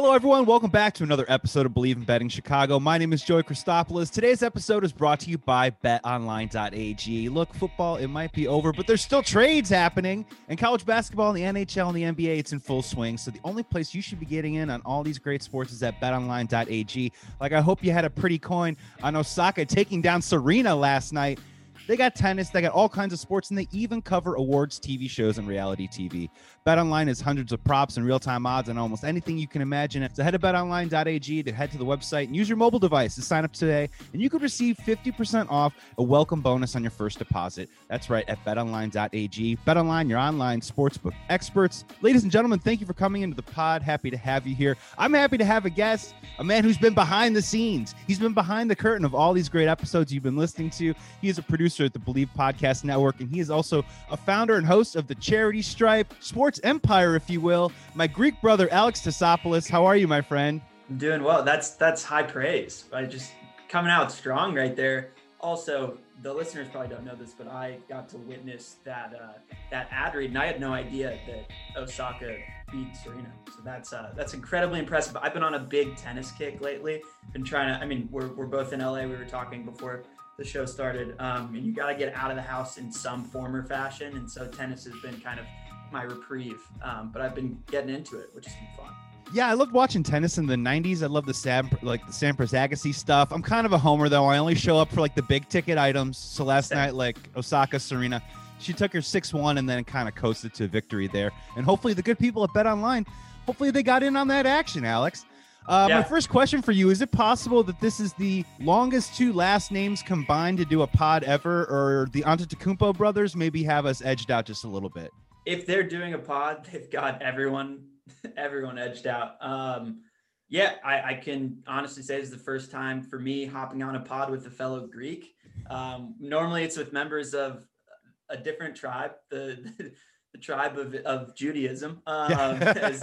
Hello, everyone. Welcome back to another episode of Believe in Betting Chicago. My name is Joey Christopoulos. Today's episode is brought to you by betonline.ag. Look, football, it might be over, but there's still trades happening. And college basketball, and the NHL, and the NBA, it's in full swing. So the only place you should be getting in on all these great sports is at betonline.ag. Like, I hope you had a pretty coin on Osaka taking down Serena last night. They got tennis, they got all kinds of sports, and they even cover awards, TV shows, and reality TV. BetOnline has hundreds of props and real-time odds on almost anything you can imagine. So head to betonline.ag to head to the website and use your mobile device to sign up today, and you could receive 50% off a welcome bonus on your first deposit. That's right at betonline.ag. BetOnline, your online sportsbook experts. Ladies and gentlemen, thank you for coming into the pod. Happy to have you here. I'm happy to have a guest, a man who's been behind the scenes. He's been behind the curtain of all these great episodes you've been listening to. He is a producer at the Believe Podcast Network, and he is also a founder and host of the Charity Stripe Sports Empire, if you will. My Greek brother, Alex Tassopoulos. How are you, my friend? I'm doing well. That's that's high praise. I just coming out strong right there. Also, the listeners probably don't know this, but I got to witness that uh, that ad read, and I had no idea that Osaka beat Serena. So that's uh, that's incredibly impressive. I've been on a big tennis kick lately. Been trying to. I mean, we're we're both in LA. We were talking before the show started, um, and you got to get out of the house in some form or fashion. And so tennis has been kind of my reprieve. Um, but I've been getting into it, which has been fun. Yeah, I loved watching tennis in the '90s. I love the Sam, like the Sampras Agassi stuff. I'm kind of a homer though. I only show up for like the big ticket items. So last night, like Osaka Serena, she took her six-one and then kind of coasted to victory there. And hopefully, the good people at Bet Online, hopefully they got in on that action, Alex. Uh, yeah. My first question for you: Is it possible that this is the longest two last names combined to do a pod ever, or the Antetokounmpo brothers maybe have us edged out just a little bit? If they're doing a pod, they've got everyone, everyone edged out. Um, yeah, I, I, can honestly say this is the first time for me hopping on a pod with a fellow Greek. Um, normally, it's with members of a different tribe. The the tribe of, of Judaism, um, as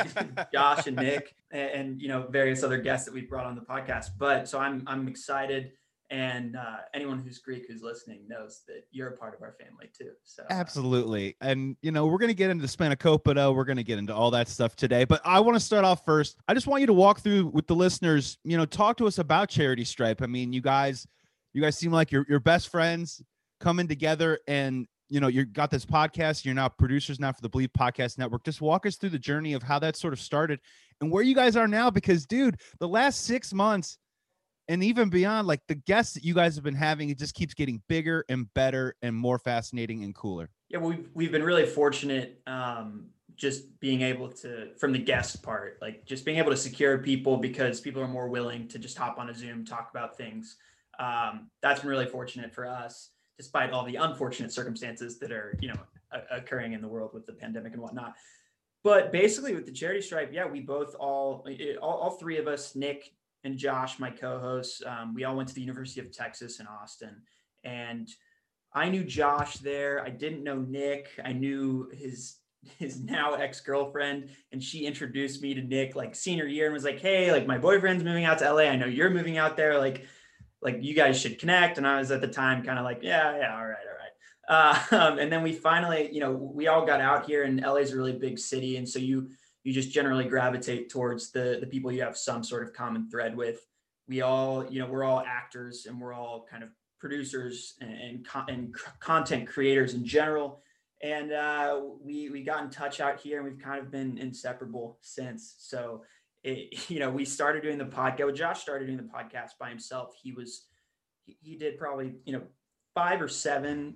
Josh and Nick, and, and, you know various other guests that we've brought on the podcast. But so I'm I'm excited, and uh, anyone who's Greek who's listening knows that you're a part of our family too. So uh, absolutely, and you know we're gonna get into Spanakopita, we're gonna get into all that stuff today. But I want to start off first. I just want you to walk through with the listeners. You know, talk to us about Charity Stripe. I mean, you guys, you guys seem like you're, you're best friends coming together and you know, you got this podcast, you're now producers now for the Believe Podcast Network. Just walk us through the journey of how that sort of started and where you guys are now. Because, dude, the last six months and even beyond, like the guests that you guys have been having, it just keeps getting bigger and better and more fascinating and cooler. Yeah, we've we've been really fortunate um, just being able to from the guest part, like just being able to secure people because people are more willing to just hop on a Zoom, talk about things. Um, that's been really fortunate for us despite all the unfortunate circumstances that are, you know, occurring in the world with the pandemic and whatnot. But basically, with the charity stripe, yeah, we both all, all, all three of us, Nick and Josh, my co-hosts, um, we all went to the University of Texas in Austin, and I knew Josh there. I didn't know Nick. I knew his his now ex-girlfriend and she introduced me to Nick like senior year and was like, "Hey, like my boyfriend's moving out to LA. I know you're moving out there. Like like you guys should connect. And I was at the time kind of like, yeah, yeah, all right, all right. Uh, um, and then we finally, you know, we all got out here, and LA is a really big city, and so you you just generally gravitate towards the the people you have some sort of common thread with. We all, you know, we're all actors, and we're all kind of producers and and, and content creators in general. And uh, we we got in touch out here, and we've kind of been inseparable since. So it, you know, we started doing the podcast. Josh started doing the podcast by himself. He was, he, he did probably, you know, five or seven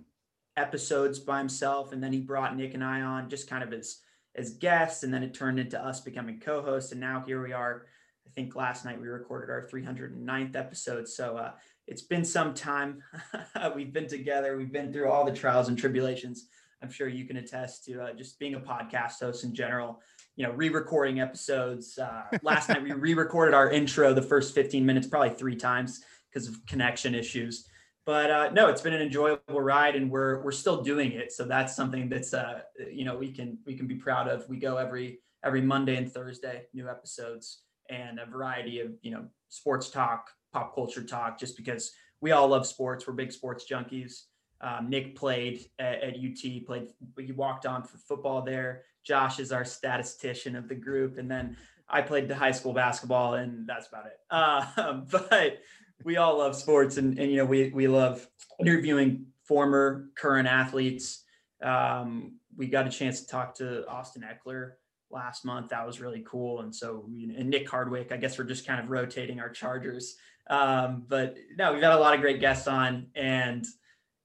episodes by himself. And then he brought Nick and I on just kind of as, as guests. And then it turned into us becoming co-hosts. And now here we are. I think last night we recorded our 309th episode. So uh, it's been some time. we've been together. We've been through all the trials and tribulations. I'm sure you can attest to uh, just being a podcast host in general you know, re-recording episodes. Uh, last night we re-recorded our intro, the first 15 minutes, probably three times because of connection issues. But uh, no, it's been an enjoyable ride, and we're we're still doing it. So that's something that's uh, you know we can we can be proud of. We go every every Monday and Thursday, new episodes, and a variety of you know sports talk, pop culture talk, just because we all love sports. We're big sports junkies. Um, Nick played at, at, UT, played, he walked on for football there. Josh is our statistician of the group. And then I played the high school basketball and that's about it. Uh, but we all love sports and, and, you know, we, we love interviewing former current athletes. Um, we got a chance to talk to Austin Ekeler last month. That was really cool. And so, and Nick Hardwick, I guess we're just kind of rotating our chargers. Um, but no, we've got a lot of great guests on and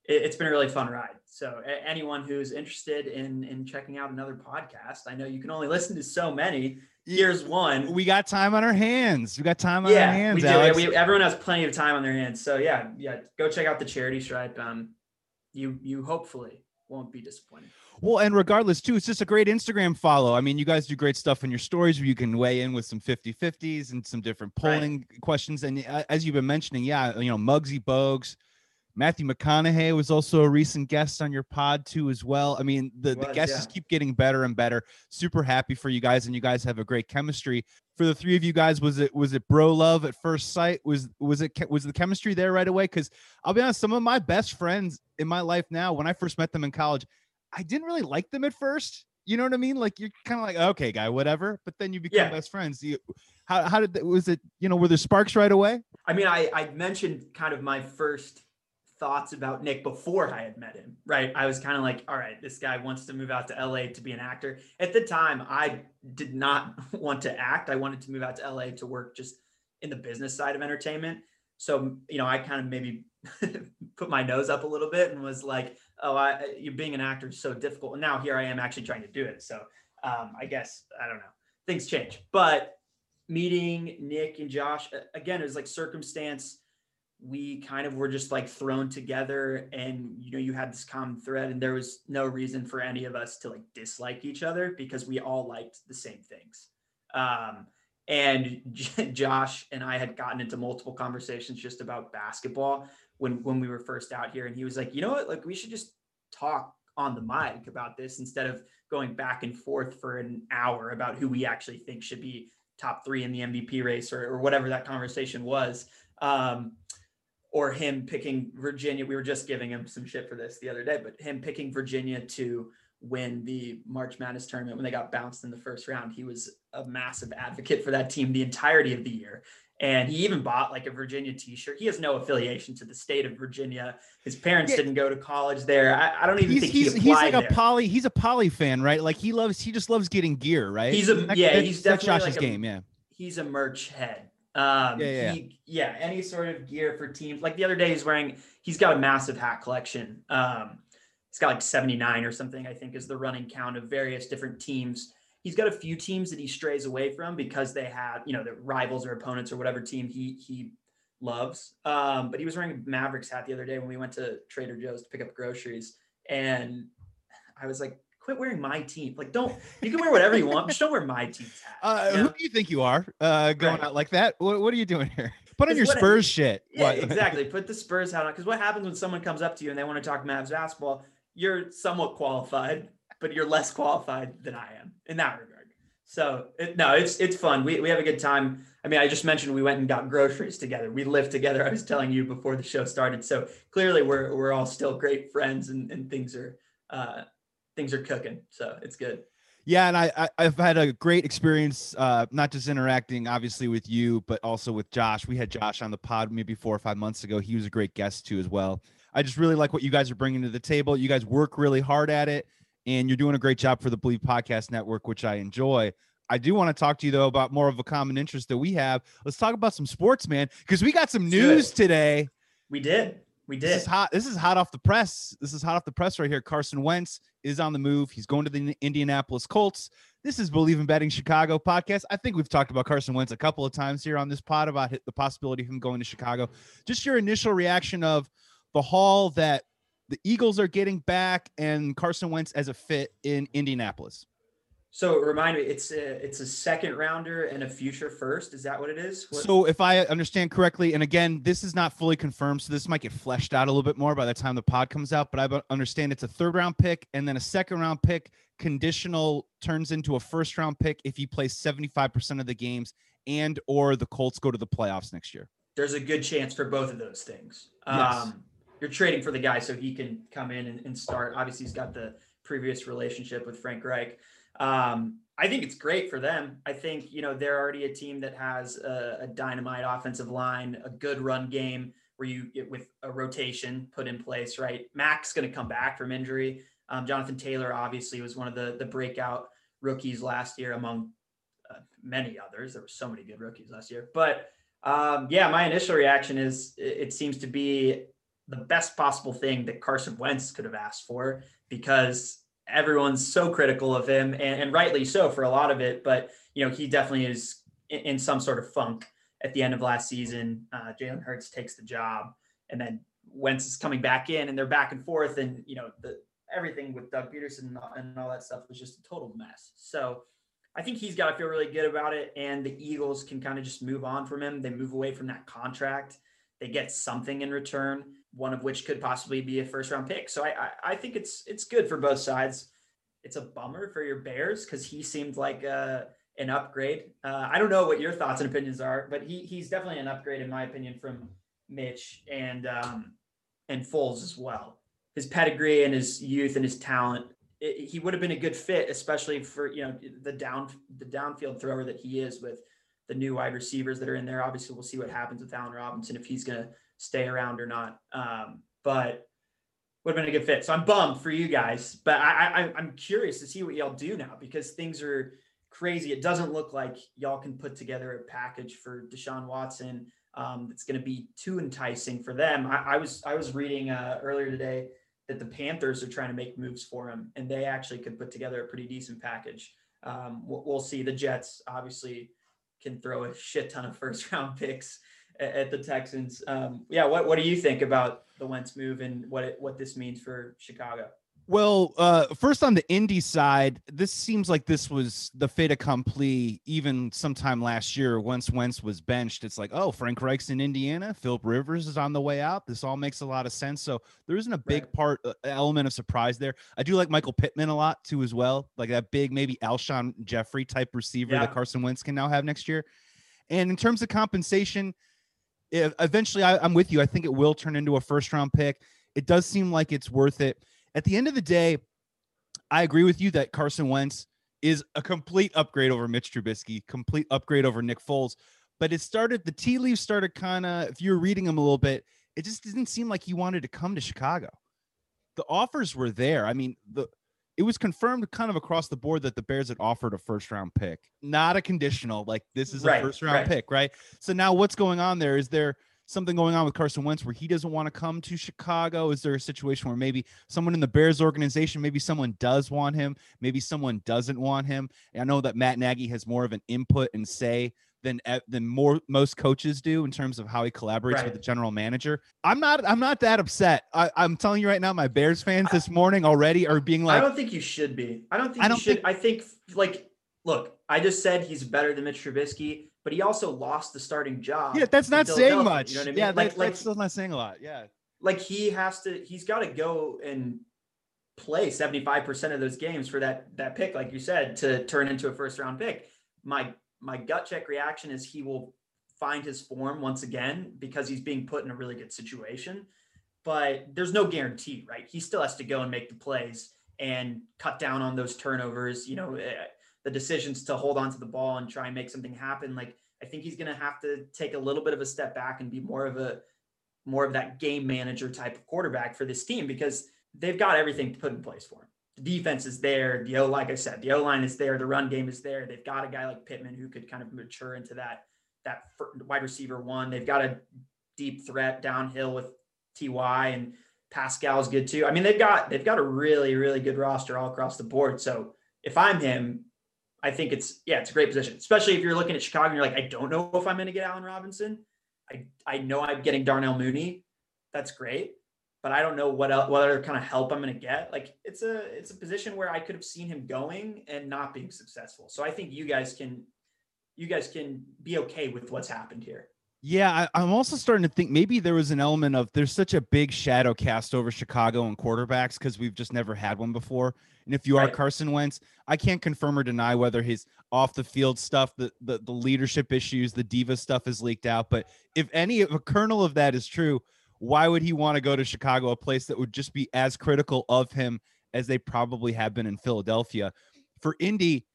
it, has been a really fun ride. So anyone who's interested in, in checking out another podcast, I know you can only listen to so many. Here's one. We got time on our hands. We got time on yeah, our hands. We do. Yeah, we, everyone has plenty of time on their hands. So yeah, yeah. Go check out the charity stripe. Um, you you hopefully won't be disappointed. Well, and regardless, too, it's just a great Instagram follow. I mean, you guys do great stuff in your stories where you can weigh in with some 50 50s and some different polling right. questions. And uh, as you've been mentioning, yeah, you know, Muggsy Bogues, Matthew McConaughey was also a recent guest on your pod, too, as well. I mean, the, was, the guests yeah. keep getting better and better. Super happy for you guys, and you guys have a great chemistry. For the three of you guys, was it was it bro love at first sight? Was was it was the chemistry there right away? Because I'll be honest, some of my best friends in my life now, when I first met them in college, I didn't really like them at first. You know what I mean? Like you're kind of like, okay, guy, whatever. But then you become yeah. best friends. You, how how did that, was it? You know, were there sparks right away? I mean, I I mentioned kind of my first thoughts about Nick before I had met him. Right? I was kind of like, all right, this guy wants to move out to LA to be an actor. At the time, I did not want to act. I wanted to move out to LA to work just in the business side of entertainment. So you know, I kind of maybe put my nose up a little bit and was like, oh, I, you being an actor is so difficult. And now here I am actually trying to do it. So um, I guess, I don't know, things change. But meeting Nick and Josh, again, it was like circumstance. We kind of were just like thrown together and, you know, you had this common thread and there was no reason for any of us to like dislike each other because we all liked the same things. Um, and Josh and I had gotten into multiple conversations just about basketball when when we were first out here and he was like you know what like we should just talk on the mic about this instead of going back and forth for an hour about who we actually think should be top three in the MVP race or, or whatever that conversation was. Um, or him picking Virginia. We were just giving him some shit for this the other day, but him picking Virginia to win the March Madness tournament when they got bounced in the first round. He was a massive advocate for that team the entirety of the year. And he even bought like a Virginia T-shirt. He has no affiliation to the state of Virginia. His parents yeah. didn't go to college there. I, I don't even he's, think he's, he he's like there. a poly. He's a poly fan, right? Like he loves. He just loves getting gear, right? He's a that, yeah. He's definitely Josh's like game. Yeah. He's a merch head. Um, yeah, yeah. He, yeah. Any sort of gear for teams. Like the other day, he's wearing. He's got a massive hat collection. Um, he's got like seventy nine or something. I think is the running count of various different teams he's got a few teams that he strays away from because they have, you know, the rivals or opponents or whatever team he he loves. Um, but he was wearing a Mavericks hat the other day when we went to Trader Joe's to pick up groceries, and I was like, "Quit wearing my team! Like, don't you can wear whatever you want, but just don't wear my team's hat." Uh, you know? Who do you think you are uh, going right. out like that? What, what are you doing here? Put on your Spurs shit. Yeah, exactly. Put the Spurs hat on. Because what happens when someone comes up to you and they want to talk Mavs basketball? You're somewhat qualified but you're less qualified than I am in that regard. So it, no, it's it's fun. We we have a good time. I mean, I just mentioned we went and got groceries together. We lived together. I was telling you before the show started. So clearly, we're we're all still great friends, and and things are uh, things are cooking. So it's good. Yeah, and I, I have had a great experience, uh, not just interacting obviously with you, but also with Josh. We had Josh on the pod maybe four or five months ago. He was a great guest too, as well. I just really like what you guys are bringing to the table. You guys work really hard at it and you're doing a great job for the Believe Podcast Network, which I enjoy. I do want to talk to you though about more of a common interest that we have. Let's talk about some sports, man, because we got some news today. We did. We did. This is hot. This is hot off the press. This is hot off the press right here. Carson Wentz is on the move. He's going to the Indianapolis Colts. This is Believe in Betting Chicago podcast. I think we've talked about Carson Wentz a couple of times here on this pod about the possibility of him going to Chicago. Just your initial reaction of the haul that the Eagles are getting back and Carson Wentz as a fit in Indianapolis. So remind me, it's a it's a second rounder and a future first. Is that what it is? What? So if I understand correctly, and again, this is not fully confirmed, so this might get fleshed out a little bit more by the time the pod comes out. But I understand it's a third round pick and then a second round pick conditional turns into a first round pick if he plays seventy five percent of the games and or the Colts go to the playoffs next year. there's a good chance for both of those things. Yes. Um, you're trading for the guy so he can come in and, and start. Obviously, he's got the previous relationship with Frank Reich. Um, I think it's great for them. I think, you know, they're already a team that has a, a dynamite offensive line, a good run game where you get with a rotation put in place, right? Mack's going to come back from injury. Um, Jonathan Taylor obviously was one of the the breakout rookies last year among uh, many others. There were so many good rookies last year, but um, yeah, my initial reaction is it, it seems to be the best possible thing that Carson Wentz could have asked for because everyone's so critical of him and, and rightly so for a lot of it. But, you know, he definitely is in, in some sort of funk at the end of last season. Uh, Jalen Hurts takes the job and then Wentz is coming back in and they're back and forth. And, you know, the, everything with Doug Pederson and all, and all that stuff was just a total mess. So I think he's got to feel really good about it. And the Eagles can kind of just move on from him. They move away from that contract. They get something in return one of which could possibly be a first round pick. So I, I, I think it's it's good for both sides. It's a bummer for your Bears because he seemed like uh, an upgrade. Uh, I don't know what your thoughts and opinions are, but he he's definitely an upgrade in my opinion from Mitch and um, and Foles as well. His pedigree and his youth and his talent, it, he would have been a good fit, especially for you know the down the downfield thrower that he is with the new wide receivers that are in there. Obviously, we'll see what happens with Allen Robinson if he's going to stay around or not. Um, but would have been a good fit. So I'm bummed for you guys, but I, I I'm curious to see what y'all do now because things are crazy. It doesn't look like y'all can put together a package for Deshaun Watson um, that's going to be too enticing for them. I, I was I was reading uh, earlier today that the Panthers are trying to make moves for him, and they actually could put together a pretty decent package. Um, we'll, we'll see. The Jets obviously can throw a shit ton of first round picks at the Texans. Um, yeah, what what do you think about the Wentz move and what it, what this means for Chicago? Well, uh, first on the Indy side, this seems like this was the fait accompli even sometime last year. Once Wentz was benched, it's like, oh, Frank Reich's in Indiana, Philip Rivers is on the way out. This all makes a lot of sense. So there isn't a big Right. part uh, element of surprise there. I do like Michael Pittman a lot too, as well, like that big maybe Alshon Jeffery type receiver Yeah. that Carson Wentz can now have next year. And in terms of compensation, eventually I, I'm with you. I think it will turn into a first round pick. It does seem like it's worth it. At the end of the day, I agree with you that Carson Wentz is a complete upgrade over Mitch Trubisky, complete upgrade over Nick Foles. But it started, the tea leaves started kind of, if you're reading them a little bit, it just didn't seem like he wanted to come to Chicago. The offers were there. I mean, the it was confirmed kind of across the board that the Bears had offered a first round pick, not a conditional, like this is a Right, first round right. pick, right? So now what's going on there? Is there something going on with Carson Wentz where he doesn't want to come to Chicago? Is there a situation where maybe someone in the Bears organization, maybe someone does want him, maybe someone doesn't want him? And I know that Matt Nagy has more of an input and say than e- than more most coaches do in terms of how he collaborates Right. with the general manager. I'm not I'm not that upset. I, I'm telling you right now, my Bears fans this morning already are being like, I don't think you should be. I don't think I don't should. think- I think like look, I just said he's better than Mitch Trubisky, but he also lost the starting job. yeah, that's not saying much. You know what I mean? Yeah, like that's, like that's still not saying a lot. Yeah. like he has to he's got to go and play 75% of those games for that that pick like you said to turn into a first round pick my my gut check reaction is he will find his form once again because he's being put in a really good situation. But there's no guarantee right? He still has to go and make the plays and cut down on those turnovers you know eh, the decisions to hold on to the ball and try and make something happen. Like i think he's going to have to take a little bit of a step back and be more of a more of that game manager type of quarterback for this team because they've got everything put in place for him. Defense is there. The O, like I said, the O line is there. The run game is there. They've got a guy like Pittman who could kind of mature into that that wide receiver one. They've got a deep threat downhill with Ty and Pascal's good too. I mean, they've got they've got a really really good roster all across the board. So if I'm him, I think it's yeah, it's a great position, especially if you're looking at Chicago and you're like, I don't know if I'm going to get Allen Robinson. I I know I'm getting Darnell Mooney. That's great, but I don't know what else, what other kind of help I'm going to get. Like it's a it's a position where I could have seen him going and not being successful. So I think you guys can you guys can be okay with what's happened here. Yeah, I, I'm also starting to think maybe there was an element of there's such a big shadow cast over Chicago and quarterbacks because we've just never had one before. And if you are Carson Wentz, I can't confirm or deny whether his off the field stuff, the, the the leadership issues, the diva stuff is leaked out. But if any if a kernel of that is true, why would he want to go to Chicago, a place that would just be as critical of him as they probably have been in Philadelphia? For Indy,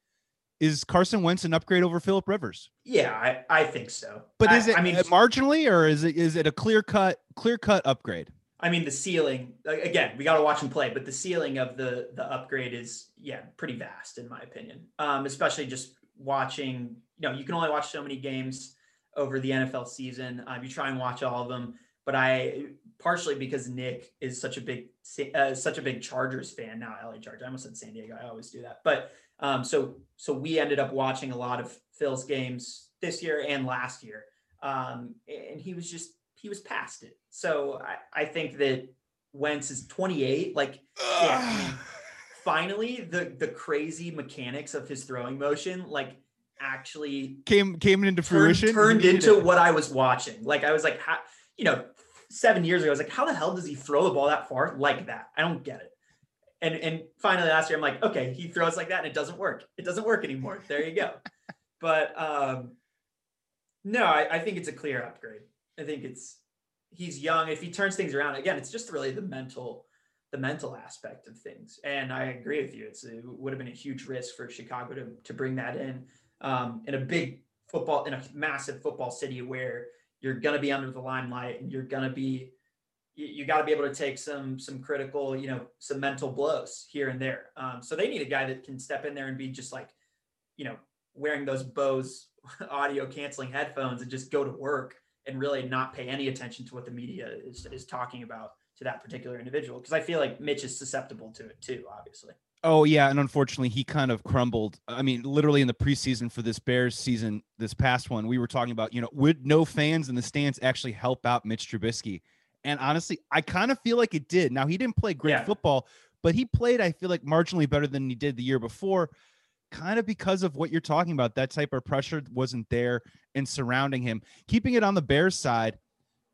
is Carson Wentz an upgrade over Philip Rivers? Yeah, I, I think so. But I, is it I mean, marginally or is it is it a clear cut clear cut upgrade? I mean, the ceiling again, we got to watch him play, but the ceiling of the the upgrade is yeah, pretty vast in my opinion. Um, especially just watching. You know, you can only watch so many games over the NFL season. Um, you try and watch all of them, but I partially because Nick is such a big uh, such a big Chargers fan now. LA Chargers. I almost said San Diego. I always do that, but um, so so we ended up watching a lot of Phil's games this year and last year, um, and he was just he was past it. So I, I think that Wentz is 28. Like, yeah, I mean, finally the the crazy mechanics of his throwing motion, like actually came came into turned, fruition. Turned into what I was watching. Like I was like, how, you know, seven years ago, I was like, how the hell does he throw the ball that far like that? I don't get it. And and finally last year, I'm like, okay, he throws like that and it doesn't work. It doesn't work anymore. There you go. but um no, I, I think it's a clear upgrade. I think it's he's young. If he turns things around again, it's just really the mental the mental aspect of things. And I agree with you. It's, it would have been a huge risk for Chicago to, to bring that in um, in a big football, in a massive football city where you're going to be under the limelight and you're going to be, you, you got to be able to take some, some critical, you know, some mental blows here and there. Um, so they need a guy that can step in there and be just like, you know, wearing those Bose audio canceling headphones and just go to work and really not pay any attention to what the media is, is talking about to that particular individual. Cause I feel like Mitch is susceptible to it too, obviously. Oh yeah, and unfortunately he kind of crumbled. Uh, I mean, literally in the preseason for this Bears season, this past one, we were talking about, you know, would no fans in the stands actually help out Mitch Trubisky? And honestly, I kind of feel like it did. Now he didn't play great yeah. football, but he played, I feel like, marginally better than he did the year before kind of because of what you're talking about. That type of pressure wasn't there and surrounding him. Keeping it on the Bears side,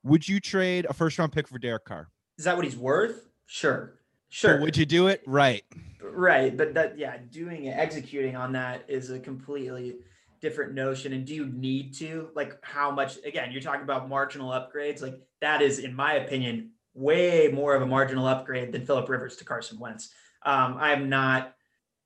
would you trade a first round pick for Derek Carr? Is that what he's worth? Sure. Sure. But would you do it? Right. Right. But that, yeah, doing it, executing on that is a completely different notion. And do you need to? Like, how much? Again, you're talking about marginal upgrades. Like, that is, in my opinion, way more of a marginal upgrade than Philip Rivers to Carson Wentz. Um, I'm not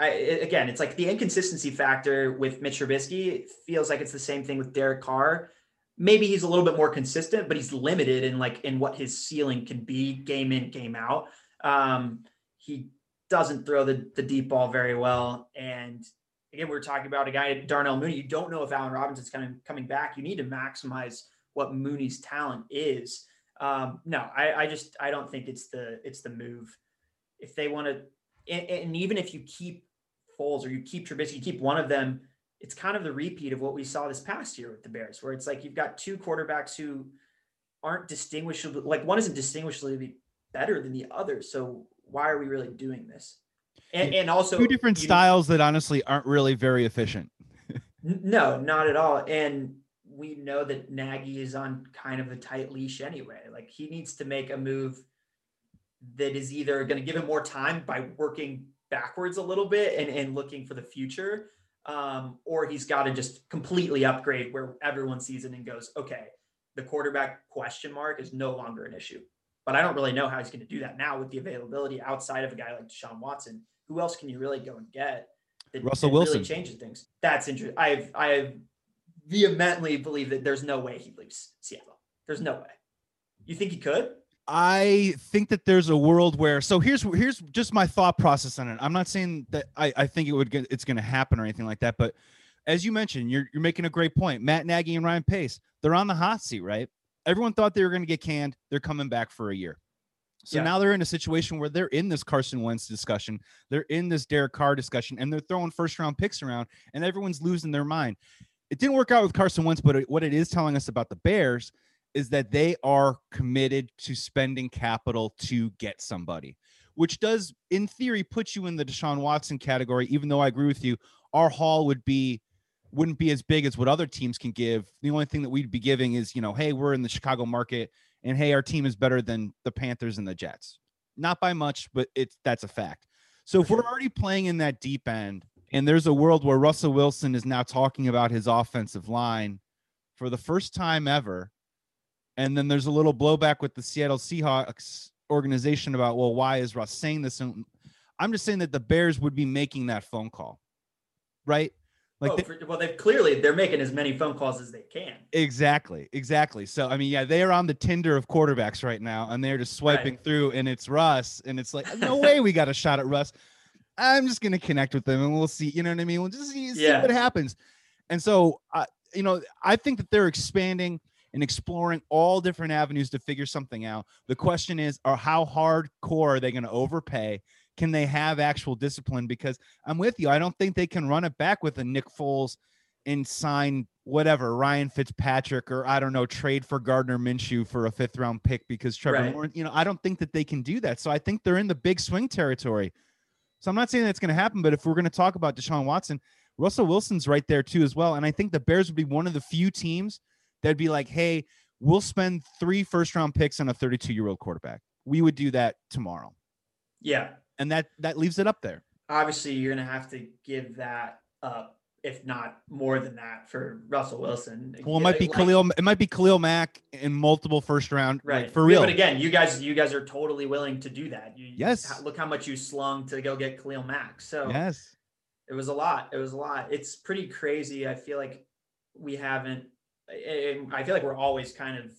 I, again, it's like the inconsistency factor with Mitch Trubisky feels like it's the same thing with Derek Carr. Maybe he's a little bit more consistent, but he's limited in like in what his ceiling can be game in, game out. Um, he doesn't throw the, the deep ball very well. And again, we are talking about a guy, Darnell Mooney. You don't know if Allen Robinson's coming coming back. You need to maximize what Mooney's talent is. Um, no, I, I just I don't think it's the it's the move. If they want to, and, and even if you keep Foles or you keep Trubisky, you keep one of them, it's kind of the repeat of what we saw this past year with the Bears, where it's like you've got two quarterbacks who aren't distinguishable. Like one isn't distinguishably better than the other. So why are we really doing this? And, and also two different styles know, that honestly aren't really very efficient. no, not at all. And we know that Nagy is on kind of a tight leash anyway. Like he needs to make a move that is either going to give him more time by working backwards a little bit and, and looking for the future. Um, or he's got to just completely upgrade where everyone sees it and goes, okay, the quarterback question mark is no longer an issue. But I don't really know how he's going to do that now with the availability outside of a guy like Deshaun Watson. Who else can you really go and get that, Russell that Wilson really changes things? That's interesting. I've I vehemently believe that there's no way he leaves Seattle. There's no way. You think he could? I think that there's a world where so here's here's just my thought process on it. I'm not saying that I, I think it would get it's gonna happen or anything like that, but as you mentioned, you're you're making a great point. Matt Nagy and Ryan Pace, they're on the hot seat, right? Everyone thought they were gonna get canned. They're coming back for a year. So yeah. now they're in a situation where they're in this Carson Wentz discussion, they're in this Derek Carr discussion, and they're throwing first round picks around, and everyone's losing their mind. It didn't work out with Carson Wentz, but what it is telling us about the Bears is that they are committed to spending capital to get somebody, which does, in theory, put you in the Deshaun Watson category. Even though I agree with you, our haul would be wouldn't be as big as what other teams can give. The only thing that we'd be giving is, you know, hey, we're in the Chicago market, and hey, our team is better than the Panthers and the Jets. Not by much, but it's that's a fact. So if we're already playing in that deep end, And there's a world where Russell Wilson is now talking about his offensive line for the first time ever. And then there's a little blowback with the Seattle Seahawks organization about, well, why is Russ saying this? And I'm just saying that the Bears would be making that phone call, right? Like, oh, they, for, well, they've clearly they're making as many phone calls as they can. Exactly, exactly. So, I mean, yeah, they are on the Tinder of quarterbacks right now, and they're just swiping right. through, and it's Russ, and it's like, no way, we got a shot at Russ. I'm just gonna connect with them, and we'll see. You know what I mean? We'll just see, see yeah. what happens. And so, uh, you know, I think that they're expanding and exploring all different avenues to figure something out. The question is, are how hardcore are they going to overpay? Can they have actual discipline? Because I'm with you. I don't think they can run it back with a Nick Foles and sign whatever Ryan Fitzpatrick or I don't know trade for Gardner Minshew for a fifth round pick because Trevor right. Lawrence. You know, I don't think that they can do that. So I think they're in the big swing territory. So I'm not saying that's going to happen, but if we're going to talk about Deshaun Watson, Russell Wilson's right there too as well. And I think the Bears would be one of the few teams that'd be like, hey, we'll spend three first round picks on a 32 year old quarterback. We would do that tomorrow. Yeah, and that that leaves it up there. Obviously, you're going to have to give that up, if not more than that, for Russell Wilson. Well, it might be like, Khalil. It might be Khalil Mack in multiple first round, right? Like, for real. Yeah, but again, you guys, you guys are totally willing to do that. You, yes. look how much you slung to go get Khalil Mack. So yes, it was a lot. It was a lot. It's pretty crazy. I feel like we haven't. I feel like we're always kind of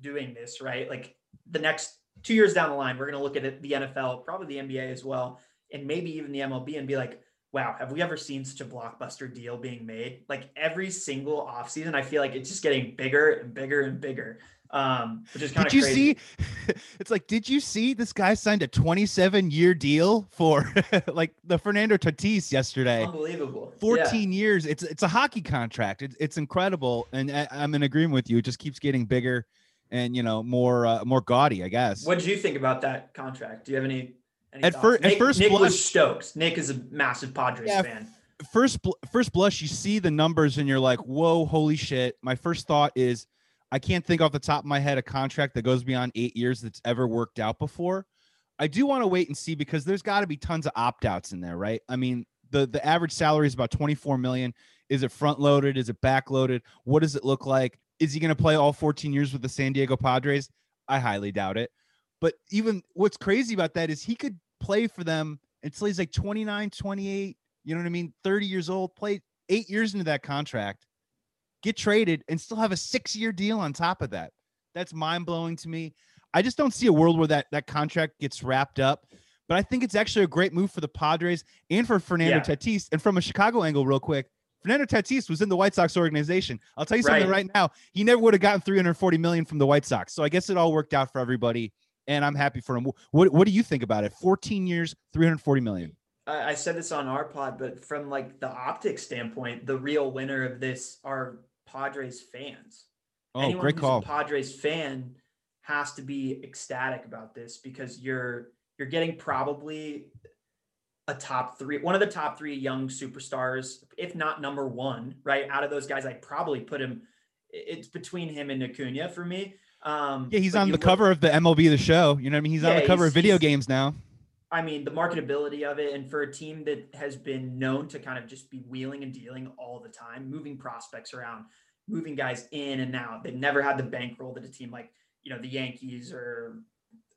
doing this, right? Like the next two years down the line, we're going to look at the NFL, probably the NBA as well, and maybe even the MLB and be like, wow, have we ever seen such a blockbuster deal being made? Like every single offseason, I feel like it's just getting bigger and bigger and bigger. Um, which is kind of Did you crazy. see it's like, did you see this guy signed a 27 year deal for like the Fernando Tatis yesterday? Unbelievable. 14 yeah. years. It's it's a hockey contract. It's it's incredible. And I, I'm in agreement with you. It just keeps getting bigger and you know more uh, more gaudy, I guess. What did you think about that contract? Do you have any? any at, fir- Nick, at first, Nick blush, was stoked. Nick is a massive Padres yeah, fan. First, first blush, you see the numbers and you're like, "Whoa, holy shit!" My first thought is, I can't think off the top of my head a contract that goes beyond eight years that's ever worked out before. I do want to wait and see because there's got to be tons of opt outs in there, right? I mean, the the average salary is about 24 million. Is it front loaded? Is it back loaded? What does it look like? Is he going to play all 14 years with the San Diego Padres? I highly doubt it. But even what's crazy about that is he could play for them until he's like 29, 28, you know what I mean? 30 years old, play eight years into that contract, get traded, and still have a six year deal on top of that. That's mind blowing to me. I just don't see a world where that, that contract gets wrapped up. But I think it's actually a great move for the Padres and for Fernando yeah. Tatis. And from a Chicago angle, real quick, Fernando Tatis was in the White Sox organization. I'll tell you something right, right now. He never would have gotten 340 million from the White Sox. So I guess it all worked out for everybody, and I'm happy for him. What What do you think about it? 14 years, 340 million. I said this on our pod, but from like the optics standpoint, the real winner of this are Padres fans. Oh, Anyone great call. Padres fan has to be ecstatic about this because you're you're getting probably a top three, one of the top three young superstars, if not number one, right? Out of those guys, I'd probably put him. It's between him and Acuna for me. Um, yeah, he's on the look, cover of the MLB The Show. You know what I mean? He's yeah, on the cover of video games now. I mean, the marketability of it, and for a team that has been known to kind of just be wheeling and dealing all the time, moving prospects around, moving guys in and out. They've never had the bankroll that a team like you know the Yankees or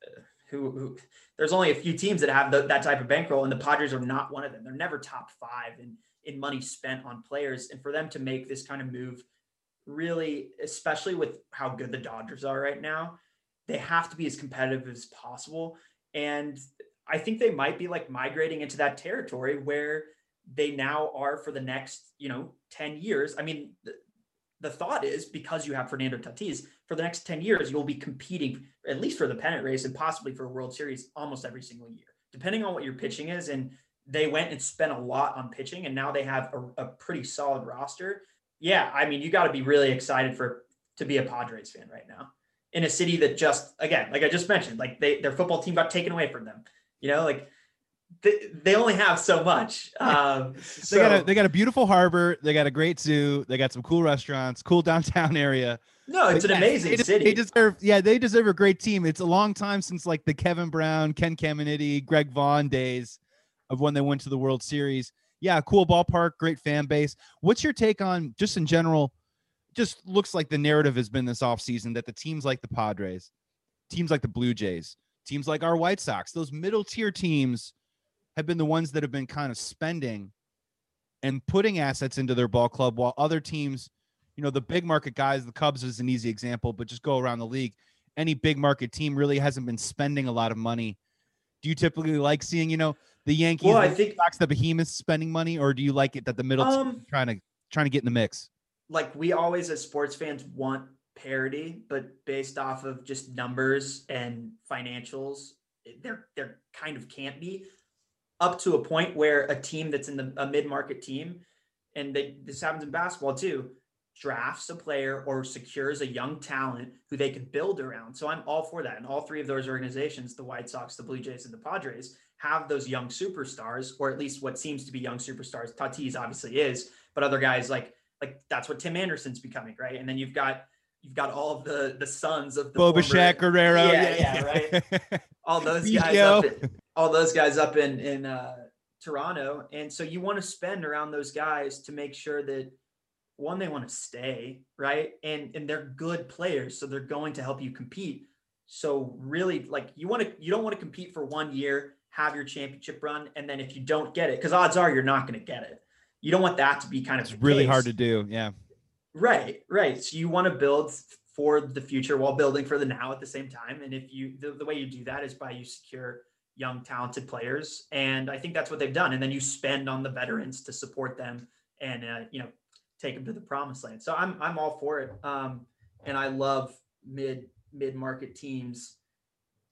uh, who, who there's only a few teams that have the, that type of bankroll, and the Padres are not one of them. They're never top five in in money spent on players, and for them to make this kind of move, really, especially with how good the Dodgers are right now, they have to be as competitive as possible. And I think they might be like migrating into that territory where they now are for the next, you know, 10 years. I mean, the, thought is because you have Fernando Tatis, for the next 10 years, you'll be competing at least for the pennant race and possibly for a World Series almost every single year, depending on what your pitching is. And they went and spent a lot on pitching, and now they have a, a pretty solid roster. Yeah, I mean, you got to be really excited for to be a Padres fan right now in a city that just again, like I just mentioned, like they their football team got taken away from them. You know, like they, they only have so much. Um, so. They got a they got a beautiful harbor. They got a great zoo. They got some cool restaurants, cool downtown area. No, it's an amazing they, city. They deserve, yeah, they deserve a great team. It's a long time since like the Kevin Brown, Ken Caminiti, Greg Vaughn days of when they went to the World Series. yeah, cool ballpark, great fan base. What's your take on just in general? Just looks like the narrative has been this offseason that the teams like the Padres, teams like the Blue Jays, teams like our White Sox, those middle tier teams have been the ones that have been kind of spending and putting assets into their ball club while other teams, you know, the big market guys, the Cubs is an easy example, but just go around the league. Any big market team really hasn't been spending a lot of money. Do you typically like seeing, you know, the Yankees, Well, I the think- Sox, the behemoths spending money, or do you like it that the middle Um, is trying to trying to get in the mix? like we always as sports fans want parity, but based off of just numbers and financials, there there kind of can't be up to a point where a team that's in the a mid-market team, and they this happens in basketball too, drafts a player or secures a young talent who they can build around. So I'm all for that. And all three of those organizations, the White Sox, the Blue Jays, and the Padres, have those young superstars, or at least what seems to be young superstars. Tatis obviously is, but other guys like like that's what Tim Anderson's becoming, right? And then you've got you've got all of the the sons of the Boba former- Guerrero, Yeah, yeah, right. all those guys up all those guys up in in uh, Toronto, and so you want to spend around those guys to make sure that one they want to stay right, and and they're good players, so they're going to help you compete. So really, like you want to you don't want to compete for one year, have your championship run, and then if you don't get it, because odds are you're not going to get it. You don't want that to be kind of it's really case. hard to do. Yeah. Right, right. So you want to build for the future while building for the now at the same time. And if you, the, the way you do that is by you secure young, talented players. And I think that's what they've done. And then you spend on the veterans to support them and, uh, you know, take them to the promised land. So I'm, I'm all for it. Um, and I love mid, mid market teams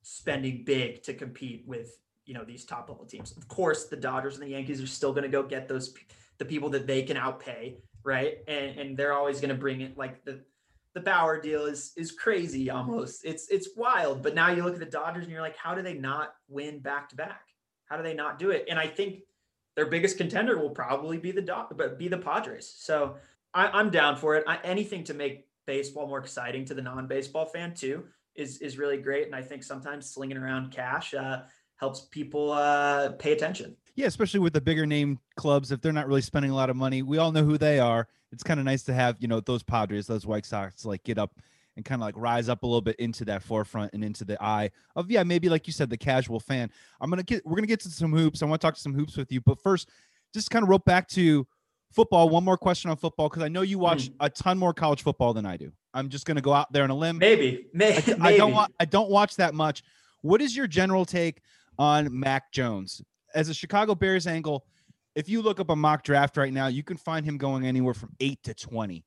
spending big to compete with, you know, these top level teams. Of course, the Dodgers and the Yankees are still going to go get those, the people that they can outpay right? And and they're always going to bring it like the the Bauer deal is is crazy almost. It's it's wild. But now you look at the Dodgers and you're like, how do they not win back to back? How do they not do it? And I think their biggest contender will probably be the Do- but be the Padres. So I, I'm down for it. I, anything to make baseball more exciting to the non-baseball fan too is is really great. And I think sometimes slinging around cash uh, helps people uh, pay attention. Yeah, especially with the bigger name clubs, if they're not really spending a lot of money, we all know who they are. It's kind of nice to have, you know, those Padres, those White Sox, like get up and kind of like rise up a little bit into that forefront and into the eye of, yeah, maybe like you said, the casual fan. I'm gonna get, we're gonna get to some hoops. I want to talk to some hoops with you, but first, just kind of rope back to football. One more question on football because I know you watch hmm. a ton more college football than I do. I'm just gonna go out there on a limb. Maybe, may, I, maybe. I don't want I don't watch that much. What is your general take on Mac Jones as a Chicago Bears angle? If you look up a mock draft right now, you can find him going anywhere from eight to twenty.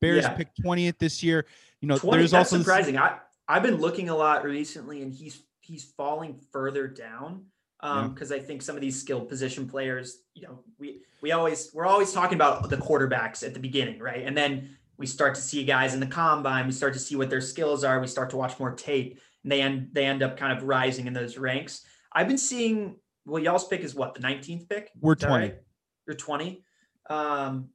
Bears Yeah. picked twentieth this year. You know, 20, there's also this- surprising. I I've been looking a lot recently, and he's he's falling further down um because I think some of these skilled position players, you know, we we always we're always talking about the quarterbacks at the beginning, right? And then we start to see guys in the combine, we start to see what their skills are, we start to watch more tape, and they end they end up kind of rising in those ranks. I've been seeing well, y'all's pick is what the 19th pick. We're 20. right? You're 20. Um,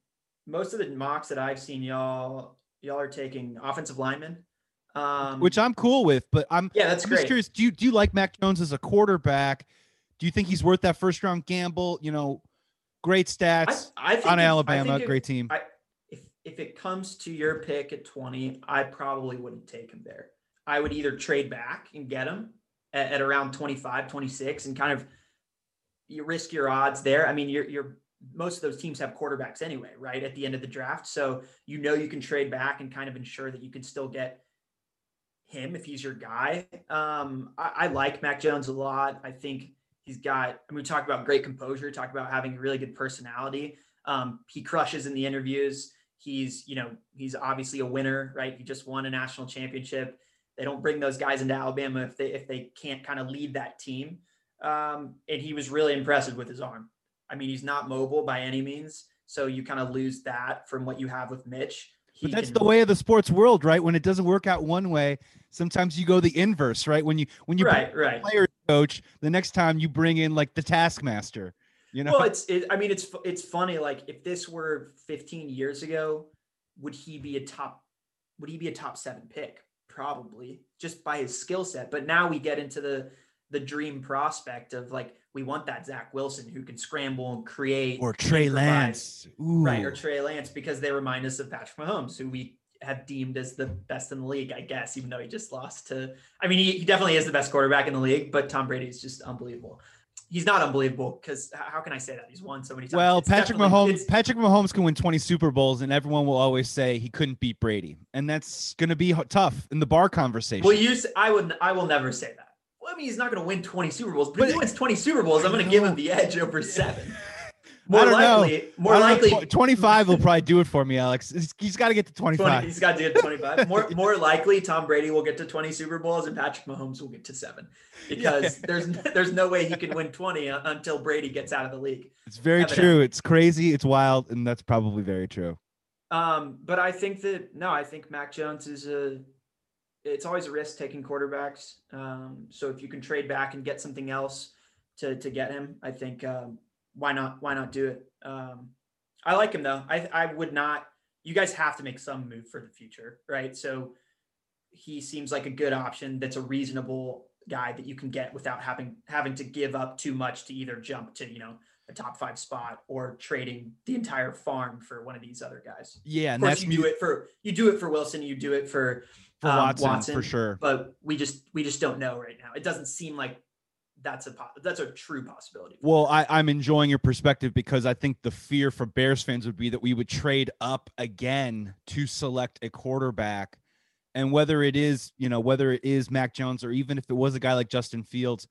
most of the mocks that I've seen, y'all y'all are taking offensive linemen. Um, which I'm cool with, but I'm yeah, that's I'm just great. curious. Do you do you like Mac Jones as a quarterback? Do you think he's worth that first round gamble? You know, great stats I think on if- I Alabama, if- great team. I, if if it comes to your pick at 20, I probably wouldn't take him there. I would either trade back and get him at, at around 25, 26 and kind of you risk your odds there. I mean, you're you're most of those teams have quarterbacks anyway, right? At the end of the draft. So you know you can trade back and kind of ensure that you can still get him if he's your guy. Um, I, I like Mac Jones a lot. I think he's got, I mean, we talk about great composure, talk about having a really good personality. Um, he crushes in the interviews. He's, you know, he's obviously a winner, right? He just won a national championship. They don't bring those guys into Alabama if they if they can't kind of lead that team. Um, and he was really impressive with his arm. I mean, he's not mobile by any means, so you kind of lose that from what you have with Mitch. He But that's the way of the sports world, right? When it doesn't work out one way, sometimes you go the inverse, right? When you when you right, right. player coach, the next time you bring in like the taskmaster, you know? Well, it's it, I mean it's it's funny like if this were 15 years ago, would he be a top would he be a top 7 pick? Probably, just by his skill set. But now we get into the the dream prospect of like we want that Zach Wilson who can scramble and create or Trey. Lance, Ooh. right? Or Trey Lance because they remind us of Patrick Mahomes, who we have deemed as the best in the league, I guess, even though he just lost to. I mean, he, he definitely is the best quarterback in the league, but Tom Brady is just unbelievable. He's not unbelievable because how can I say that? He's won so many times. Well, It's Patrick Mahomes, Patrick Mahomes can win 20 Super Bowls, and everyone will always say he couldn't beat Brady, and that's going to be tough in the bar conversation. Well, you, I would, I will never say that. I mean, he's not going to win 20 Super Bowls, but, But- if he wins 20 Super Bowls, I'm going to give him the edge over seven. More I don't know. likely, more know, likely, tw- 25 will probably do it for me, Alex. He's- got to get to 20, 25. he's got to get to 25. More, more likely, Tom Brady will get to 20 Super Bowls and Patrick Mahomes will get to seven because there's, there's no way he can win 20 until Brady gets out of the league. It's very true. It's crazy. It's wild, and that's probably very true. Um, but I think that no, I think Mac Jones is a. It's always a risk taking quarterbacks. Um, so if you can trade back and get something else to to get him, I think um, why not? Why not do it? Um, I like him though. I I would not. You guys have to make some move for the future, right? So he seems like a good option. That's a reasonable guy that you can get without having having to give up too much to either jump to you know a top five spot or trading the entire farm for one of these other guys. Yeah, Of course, that's you do it for you do it for Wilson, you do it for for um, Watson, Watson, for sure. but we just we just don't know right now. It doesn't seem like that's a that's a true possibility. Well, I, I'm enjoying your perspective because I think the fear for Bears fans would be that we would trade up again to select a quarterback. And whether it is, you know, whether it is Mac Jones or even if it was a guy like Justin Fields,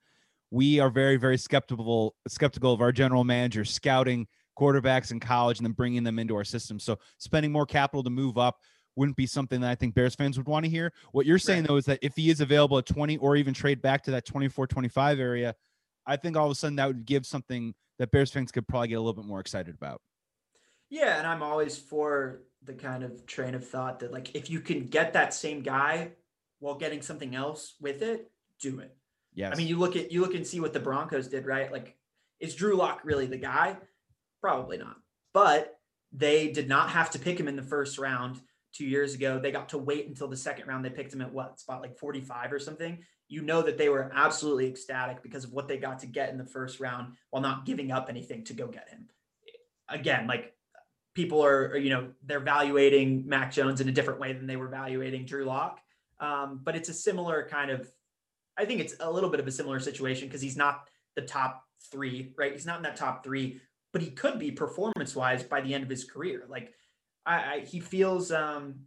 we are very, very skeptical skeptical of our general manager scouting quarterbacks in college and then bringing them into our system. So spending more capital to move up wouldn't be something that I think Bears fans would want to hear. What you're saying Right. though is that if he is available at 20 or even trade back to that 24 25 area, I think all of a sudden that would give something that Bears fans could probably get a little bit more excited about. Yeah, and I'm always for the kind of train of thought that like if you can get that same guy while getting something else with it, do it. Yes. I mean, you look at you look and see what the Broncos did, right? Like, is Drew Lock really the guy? Probably not. But they did not have to pick him in the first round two years ago. They got to wait until the second round. They picked him at what spot, like 45 or something. You know that they were absolutely ecstatic because of what they got to get in the first round while not giving up anything to go get him. Again, like people are, you know, they're valuating Mac Jones in a different way than they were valuating Drew Lock. Um, but it's a similar kind of I think it's a little bit of a similar situation because he's not the top three, right? He's not in that top three, but he could be performance wise by the end of his career. Like I, I he feels um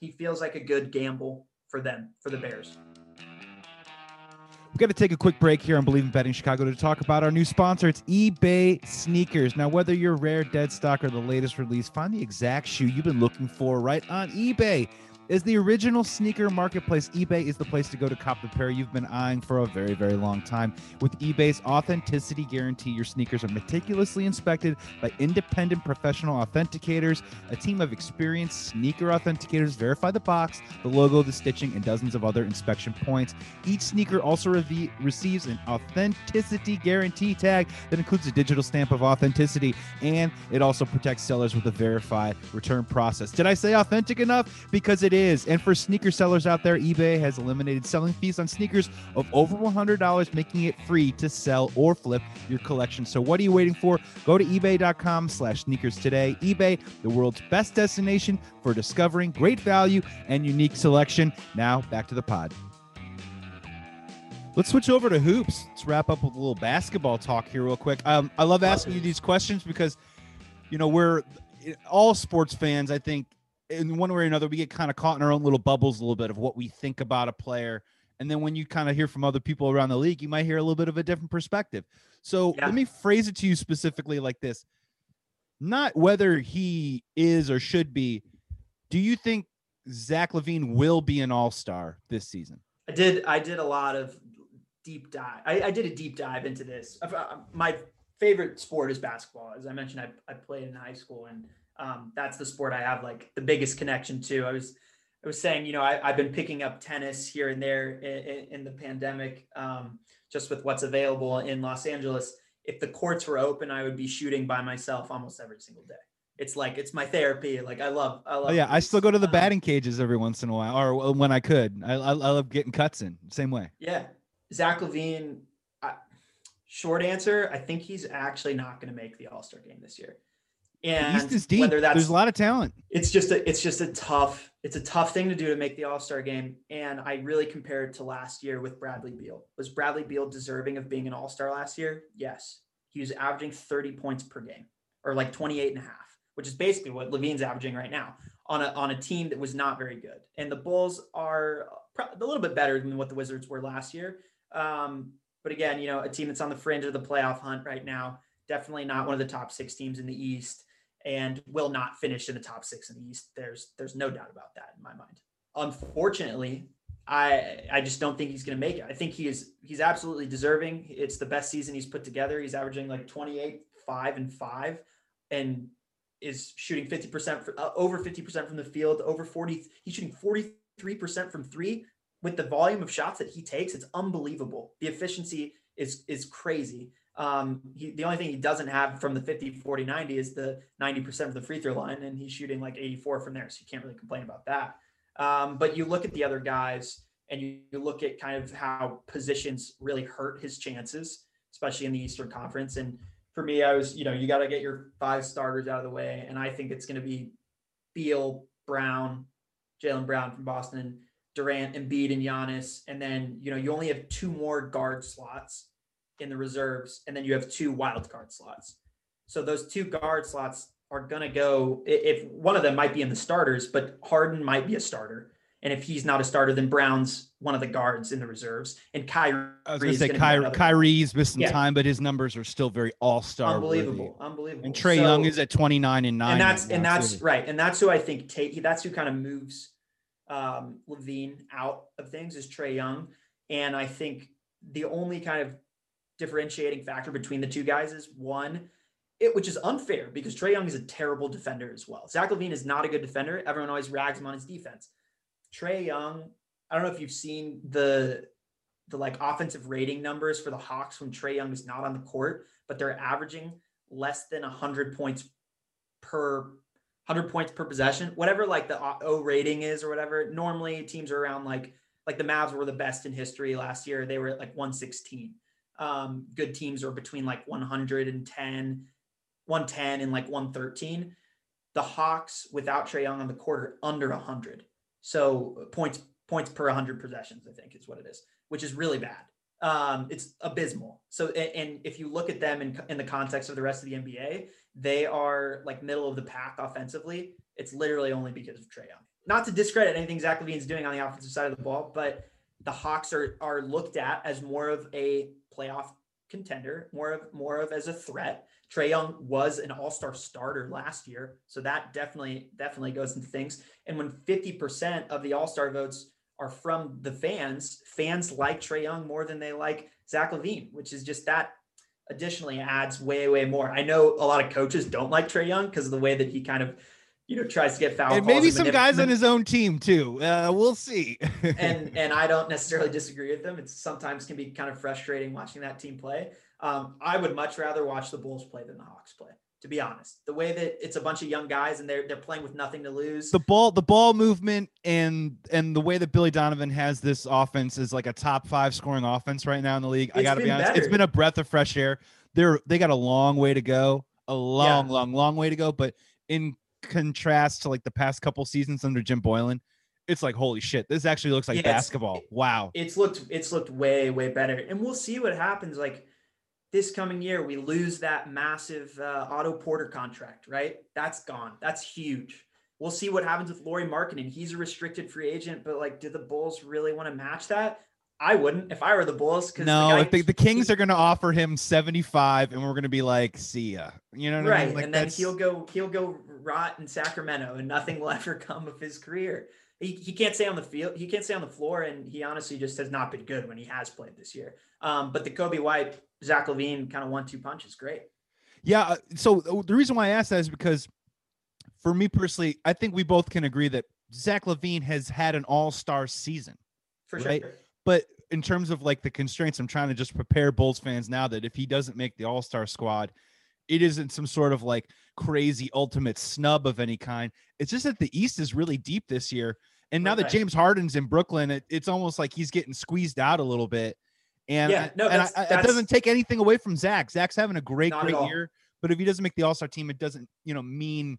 he feels like a good gamble for them, for the Bears. We've got to take a quick break here on Bleav in Betting Chicago to talk about our new sponsor. It's eBay Sneakers. Now, whether you're rare, dead stock, or the latest release, find the exact shoe you've been looking for right on eBay. As the original sneaker marketplace, eBay is the place to go to cop the pair you've been eyeing for a very, very long time. With eBay's authenticity guarantee, your sneakers are meticulously inspected by independent professional authenticators. A team of experienced sneaker authenticators verify the box, the logo, the stitching, and dozens of other inspection points. Each sneaker also receives an authenticity guarantee tag that includes a digital stamp of authenticity, and it also protects sellers with a verified return process. Did I say authentic enough? Because it is. And for sneaker sellers out there, eBay has eliminated selling fees on sneakers of over $100, making it free to sell or flip your collection. So what are you waiting for? Go to ebay.com slash sneakers today. eBay, the world's best destination for discovering great value and unique selection. Now back to the pod. Let's switch over to hoops. Let's wrap up with a little basketball talk here, real quick. Um, I love asking you these questions because, you know, we're all sports fans. I think in one way or another, we get kind of caught in our own little bubbles a little bit of what we think about a player. And then when you kind of hear from other people around the league, you might hear a little bit of a different perspective. So Yeah. let me phrase it to you specifically like this not whether he is or should be. Do you think Zach LaVine will be an all star this season? I did I did a lot of deep dive. I, I did a deep dive into this. Uh, My favorite sport is basketball. As I mentioned, I, I played in high school and um, that's the sport I have like the biggest connection to. I was I was saying, you know, I, I've been picking up tennis here and there in, in the pandemic, um, just with what's available in Los Angeles. If the courts were open, I would be shooting by myself almost every single day. It's like it's my therapy. Like I love, I love. Oh yeah, I still go to the um, batting cages every once in a while, or when I could. I, I, I love getting cuts in. Same way. Yeah. Zach LaVine. I, short answer, I think he's actually not going to make the All Star game this year. And East is deep. whether that's There's a lot of talent. it's just a it's just a tough it's a tough thing to do to make the all-star game and i really compared it to last year with bradley beal. Was bradley beal deserving of being an all-star last year? Yes. He was averaging 30 points per game or like 28 and a half which is basically what LaVine's averaging right now on a on a team that was not very good. And the bulls are a little bit better than what the wizards were last year. Um, but again you know a team that's on the fringe of the playoff hunt right now definitely not one of the top six teams in the east and will not finish in the top six in the East. There's there's no doubt about that in my mind. Unfortunately, I I just don't think he's going to make it. I think he is he's absolutely deserving. It's the best season he's put together. He's averaging like 28, 5 and 5 and is shooting 50% for, uh, over 50% from the field, over 40 he's shooting 43% from 3 with the volume of shots that he takes. It's unbelievable. The efficiency is is crazy. Um, he, the only thing he doesn't have from the 50, 40, 90 is the 90% of the free throw line, and he's shooting like 84 from there. So you can't really complain about that. Um, but you look at the other guys and you, you look at kind of how positions really hurt his chances, especially in the Eastern Conference. And for me, I was, you know, you got to get your five starters out of the way. And I think it's going to be Beal, Brown, Jaylen Brown from Boston, Durant, Embiid, and Giannis. And then, you know, you only have two more guard slots in the reserves, and then you have two wild card slots. So those two guard slots are going to go. If one of them might be in the starters, but Harden might be a starter, and if he's not a starter, then Brown's one of the guards in the reserves, and Kyrie. I was to say Kyrie, Kyrie's missing Yeah. time, but his numbers are still very all star. unbelievable, unbelievable. And Trae So- Young is at 29 and 9. and that's right and now, that's too. right, and that's who I think take. That's who kind of moves um, LaVine out of things is Trae Young, and I think the only kind of differentiating factor between the two guys is one, it which is unfair because Trae Young is a terrible defender as well. Zach LaVine is not a good defender. Everyone always rags him on his defense. Trae Young, I don't know if you've seen the the like offensive rating numbers for the Hawks when Trae Young is not on the court, but they're averaging less than 100 points per 100 points per possession, whatever like the O rating is or whatever. Normally teams are around like like the Mavs were the best in history last year. They were at like 116. Um, good teams are between like 110, 110 and like 113. The Hawks without Trae Young on the court are under 100. So points points per 100 possessions, I think is what it is, which is really bad. Um, it's abysmal. So, and if you look at them in, in the context of the rest of the NBA, they are like middle of the pack offensively. It's literally only because of Trae Young. Not to discredit anything Zach LaVine's doing on the offensive side of the ball, but the Hawks are are looked at as more of a playoff contender, more of more of as a threat. Trae Young was an all-star starter last year, so that definitely definitely goes into things. And when 50% of the all-star votes are from the fans, fans like Trae Young more than they like Zach LaVine, which is just that additionally adds way, way more. I know a lot of coaches don't like Trae Young because of the way that he kind of, you know, tries to get foul. And maybe some manip- guys on his own team too. Uh, we'll see. and and I don't necessarily disagree with them. It's sometimes can be kind of frustrating watching that team play. Um, I would much rather watch the Bulls play than the Hawks play. To be honest, the way that it's a bunch of young guys and they're they're playing with nothing to lose. the ball, the ball movement, and and the way that Billy Donovan has this offense is like a top five scoring offense right now in the league. I It's got to be honest, it's better. been a breath of fresh air. They're they got a long way to go, a long, long, long way to go. But in contrast to like the past couple seasons under Jim Boylen, it's like holy shit, this actually looks like Yeah, it's- basketball. wow. it's looked it's looked way way better and we'll see what happens like this coming year we lose that massive uh, otto porter contract right that's gone that's huge we'll see what happens with Lauri Markkanen. he's a restricted free agent but like do the bulls really want to match that i wouldn't if i were the bulls because No, I think the Kings are going to offer him 75 and we're going to be like, see ya. You know what I right mean? Like, and then that's- he'll go he'll go rot in sacramento and nothing will ever come of his career he, he can't stay on the field he can't stay on the floor and he honestly just has not been good when he has played this year um, but the coby white zach LaVine kind of one two punch is great Yeah. uh, So uh, the reason why I asked that is because for me personally, I think we both can agree that Zach LaVine has had an all star season. for Right. sure But in terms of like the constraints, I'm trying to just prepare Bulls fans now that if he doesn't make the all star squad, it isn't some sort of like crazy ultimate snub of any kind. It's just that the East is really deep this year. And now that James Harden's in Brooklyn, it, it's almost like he's getting squeezed out a little bit. And Yeah, no, and I- it doesn't take anything away from Zach. Zach's having a great, great year. But if he doesn't make the All Star team, it doesn't, you know, mean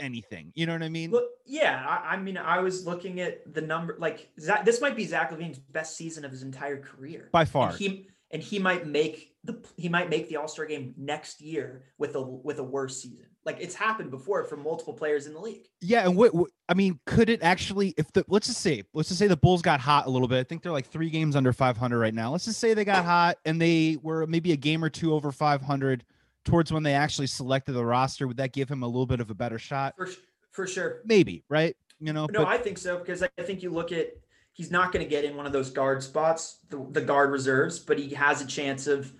anything. You know what I mean? Look, yeah, I, I mean, I was looking at the number. Like Zach, this might be Zach LaVine's best season of his entire career By far. And he and he might make the he might make the All Star game next year with a with a worse season. Like it's happened before for multiple players in the league. Yeah, and what, what I mean, could it actually? If the let's just say, let's just say the Bulls got hot a little bit. I think they're like three games under 500 right now. Let's just say they got hot and they were maybe a game or two over 500 towards when they actually selected the roster. Would that give him a little bit of a better shot? For for sure. Maybe, right? You know, No, but I think so because I think you look at he's not going to get in one of those guard spots, the, the guard reserves, but he has a chance of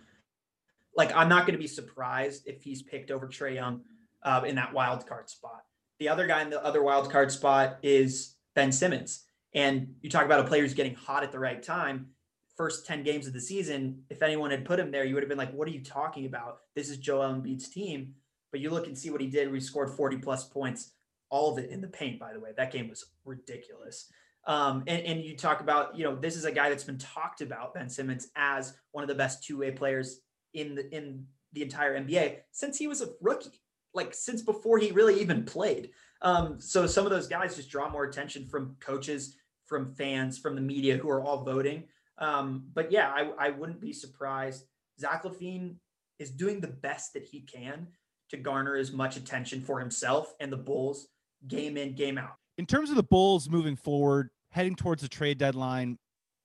like I'm not going to be surprised if he's picked over Trae Young uh, in that wild card spot. The other guy in the other wild card spot is Ben Simmons, and you talk about a player who's getting hot at the right time. First 10 games of the season, if anyone had put him there, you would have been like, What are you talking about? This is Joel Embiid's team. But you look and see what he did. We scored 40 plus points, all of it in the paint, by the way. That game was ridiculous. Um, and, and you talk about, you know, this is a guy that's been talked about, Ben Simmons, as one of the best two-way players in the in the entire NBA since he was a rookie, like since before he really even played. Um, so some of those guys just draw more attention from coaches, from fans, from the media who are all voting. Um, but yeah, I, I wouldn't be surprised. Zach LaVine is doing the best that he can to garner as much attention for himself and the Bulls game in, game out. in terms of the Bulls moving forward, heading towards the trade deadline,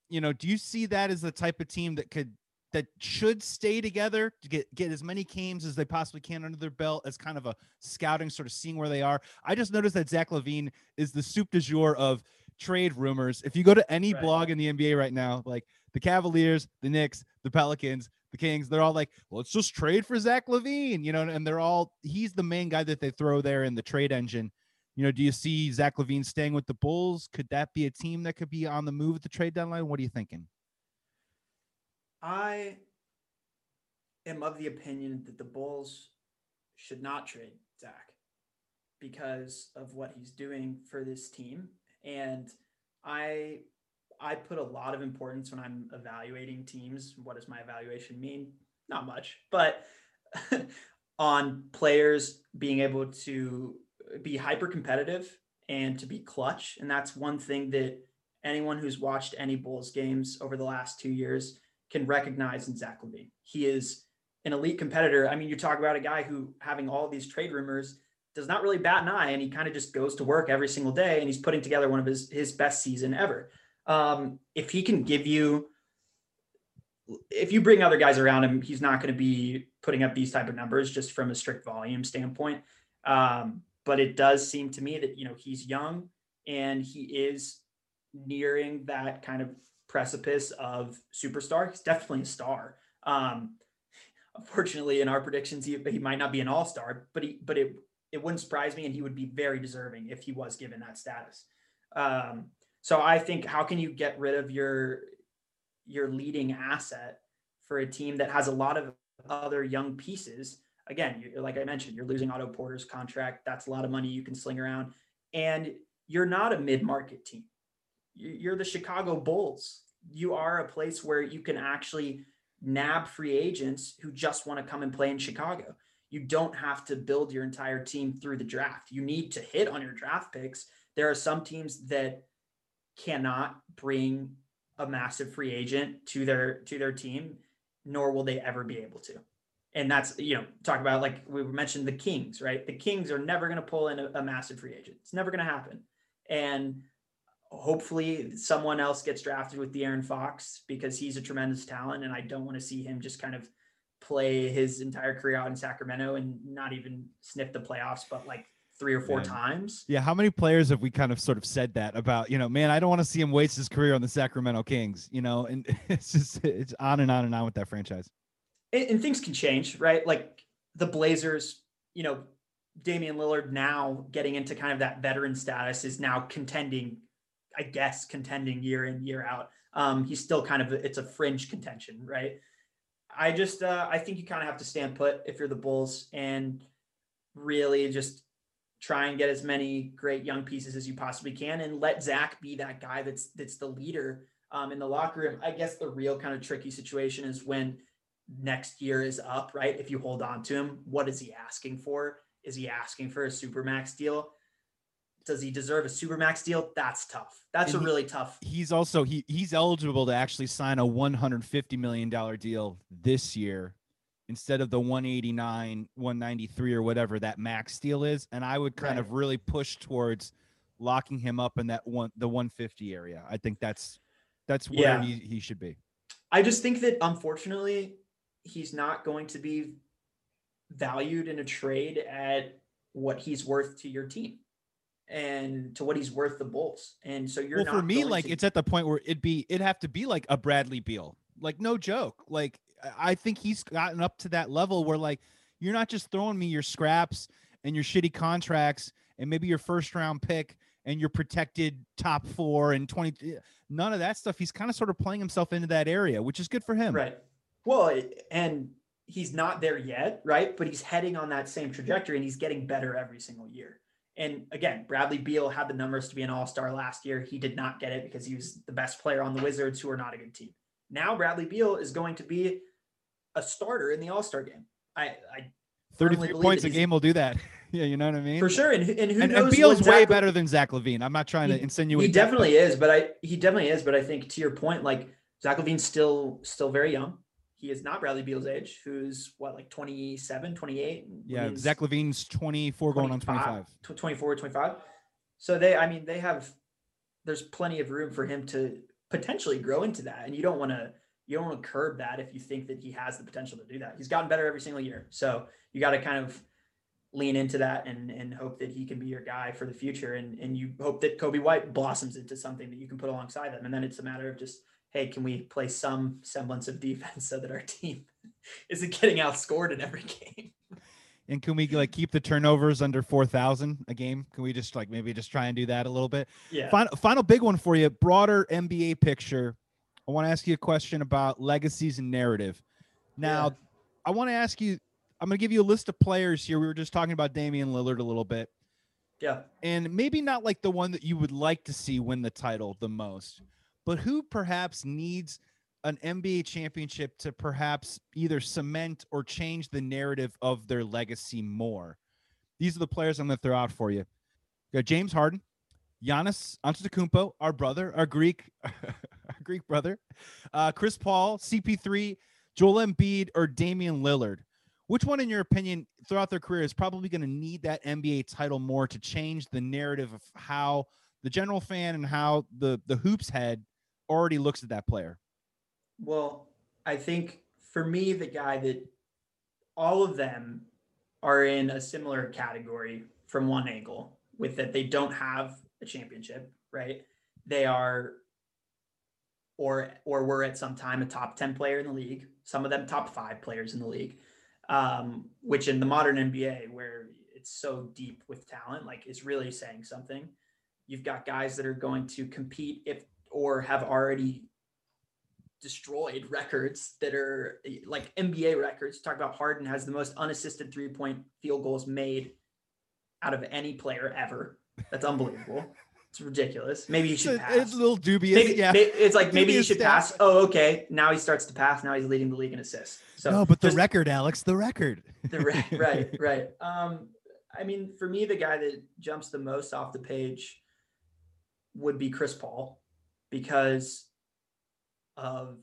you know, do you see that as the type of team that could that should stay together to get get as many games as they possibly can under their belt as kind of a scouting, sort of seeing where they are? I just noticed that Zach LaVine is the soup du jour of trade rumors. If you go to any Right. blog in the NBA right now, like the Cavaliers, the Knicks, the Pelicans, the Kings, they're all like, well, let's just trade for Zach LaVine, you know, and they're all he's the main guy that they throw there in the trade engine. You know, do you see Zach LaVine staying with the Bulls? Could that be a team that could be on the move at the trade deadline? What are you thinking? I am of the opinion that the Bulls should not trade Zach because of what he's doing for this team. And I I put a lot of importance when I'm evaluating teams. What does my evaluation mean? Not much, but on players being able to be hyper competitive and to be clutch. And that's one thing that anyone who's watched any Bulls games over the last two years can recognize in Zach LaVine. He is an elite competitor. I mean, you talk about a guy who having all these trade rumors does not really bat an eye and he kind of just goes to work every single day and he's putting together one of his his best season ever. Um, if he can give you if you bring other guys around him, he's not going to be putting up these type of numbers just from a strict volume standpoint. Um, but it does seem to me that you know he's young and he is nearing that kind of precipice of superstar. He's definitely a star. Um, unfortunately, in our predictions, he, he might not be an all star, but he but it it wouldn't surprise me, and he would be very deserving if he was given that status. Um, so I think how can you get rid of your your leading asset for a team that has a lot of other young pieces? Again, like I mentioned, you're losing Otto Porter's contract. That's a lot of money you can sling around, and you're not a mid market team. You- You're the Chicago Bulls. You are a place where you can actually nab free agents who just want to come and play in Chicago. You don't have to build your entire team through the draft. You need to hit on your draft picks. There are some teams that cannot bring a massive free agent to their to their team, nor will they ever be able to. And that's you know talk about like we mentioned the Kings, right? The Kings are never going to pull in a, a massive free agent. It's never going to happen. And hopefully someone else gets drafted with De'Aaron Fox because he's a tremendous talent, and I don't want to see him just kind of play his entire career out in Sacramento and not even sniff the playoffs, but like three or four times. Yeah, how many players have we kind of sort of said that about, you know, man, I don't want to see him waste his career on the Sacramento Kings, you know, and it's just it's on and on and on with that franchise. And, and things can change, right? Like the Blazers, you know, Damian Lillard now getting into kind of that veteran status is now contending, I guess, contending year in, year out. Um, he's still kind of, it's a fringe contention, right? I just, uh, I think you kind of have to stand put if you're the Bulls and really just try and get as many great young pieces as you possibly can and let Zach be that guy that's, that's the leader um, in the locker room. I guess the real kind of tricky situation is when next year is up, right? If you hold on to him, what is he asking for? Is he asking for a supermax deal? Does he deserve a supermax deal? That's tough. That's And a he- really tough. He's also he he's eligible to actually sign a 150 million dollar deal this year instead of the 189, 193 or whatever that max deal is. And I would kind Right. of really push towards locking him up in that one the 150 area. I think that's that's where Yeah. he, he should be. I just think that unfortunately, he's not going to be valued in a trade at what he's worth to your team and to what he's worth the Bulls. And so you're well, not for me, like to- it's at the point where it'd be it'd have to be like a Bradley Beal. Like no joke. Like I- I think he's gotten up to that level where like you're not just throwing me your scraps and your shitty contracts and maybe your first round pick and your protected top four and 20 none of that stuff. He's kind of sort of playing himself into that area, which is good for him. Right. Well, and he's not there yet, right? But he's heading on that same trajectory and he's getting better every single year. And again, Bradley Beal had the numbers to be an all star last year. He did not get it because he was the best player on the Wizards, who are not a good team. Now, Bradley Beal is going to be a starter in the all star game. I, I 33 points a game will do that. yeah, you know what I mean? for sure. And, and who And, knows? and Beal's way Zach- better than Zach LaVine. I'm not trying to insinuate He that, definitely is, but I he definitely is. But I think to your point, like Zach LaVine's still still very young. He is not Bradley Beal's age, who's what like 27, 28. Yeah, LaVine's Zach LaVine's 24 going on 25, 25. 24, 25. So they, I mean, they have. There's plenty of room for him to potentially grow into that, and you don't want to you don't want to curb that if you think that he has the potential to do that. He's gotten better every single year, so you got to kind of lean into that and and hope that he can be your guy for the future and and you hope that Coby White blossoms into something that you can put alongside them and then it's a matter of just hey can we play some semblance of defense so that our team isn't getting outscored in every game And can we like keep the turnovers under 4,000 a game? Can we just like maybe just try and do that a little bit? yeah Final, final big one for you broader NBA picture. I want to ask you a question about legacies and narrative. Now, Yeah. I want to ask you, I'm going to give you a list of players here. We were just talking about Damian Lillard a little bit, yeah and maybe not like the one that you would like to see win the title the most, but who perhaps needs an NBA championship to perhaps either cement or change the narrative of their legacy more. These are the players I'm going to throw out for you. You got James Harden, Giannis Antetokounmpo, our brother, our Greek, our Greek brother, uh, Chris Paul, CP3, Joel Embiid, or Damian Lillard. Which one, in your opinion, throughout their career, is probably going to need that NBA title more to change the narrative of how the general fan and how the the hoops head already looks at that player? Well, I think for me, the guy that all of them are in a similar category from one angle, with that they don't have a championship, right? They are, or or were at some time a top ten player in the league. Some of them top five players in the league, um, which in the modern NBA, where it's so deep with talent, like is really saying something. You've got guys that are going to compete if or have already destroyed records that are like NBA records. Talk about Harden has the most unassisted three point field goals made out of any player ever. That's unbelievable. It's ridiculous. Maybe he should pass. it's a little dubious. Maybe, yeah. it's like maybe he Dubious should stat. pass. Oh, okay. Now he starts to pass. Now he's leading the league in assists. So no, but the just- record, Alex, the record. the right, right, right. Um, I mean, for me, the guy that jumps the most off the page would be Chris Paul because of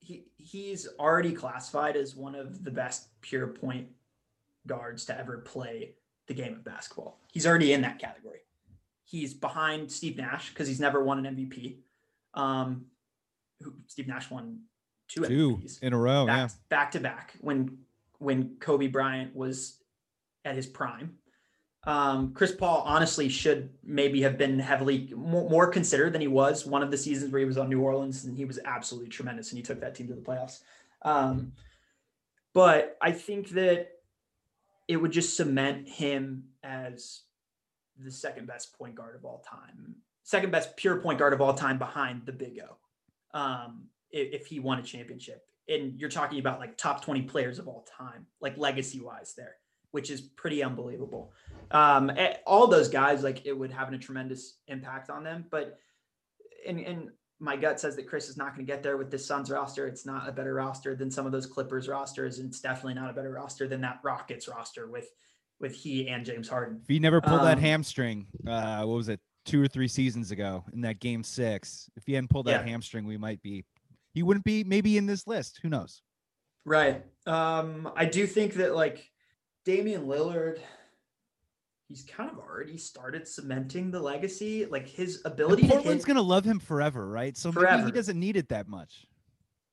he he's already classified as one of the best pure point guards to ever play the game of basketball. He's already in that category. He's behind Steve Nash because he's never won an MVP. Um, who Steve Nash won two, Two MVPs in a row. Yeah. back, back to back when when Kobe Bryant was at his prime. Um, Chris Paul honestly should maybe have been heavily more, considered than he was. One of the seasons where he was on New Orleans and he was absolutely tremendous and he took that team to the playoffs. Um, but I think that it would just cement him as the second best point guard of all time, second best pure point guard of all time behind the Big O. Um, if, if he won a championship, and you're talking about like top 20 players of all time, like legacy wise there, which is pretty unbelievable. Um, eh, all those guys, like it would have a tremendous impact on them. But and in my gut says that Chris is not going to get there with this Suns roster. It's not a better roster than some of those Clippers rosters, and it's definitely not a better roster than that Rockets roster with with he and James Harden. If he never pulled Um, that hamstring, uh, what was it, two or three seasons ago in that game six? If he hadn't pulled that Yeah. hamstring, we might be. He wouldn't be maybe in this list. Who knows? Right. Um, I do think that like Damian Lillard, he's kind of already started cementing the legacy. Like his And ability to Portland's hit, gonna love him forever, right? So maybe he doesn't need it that much.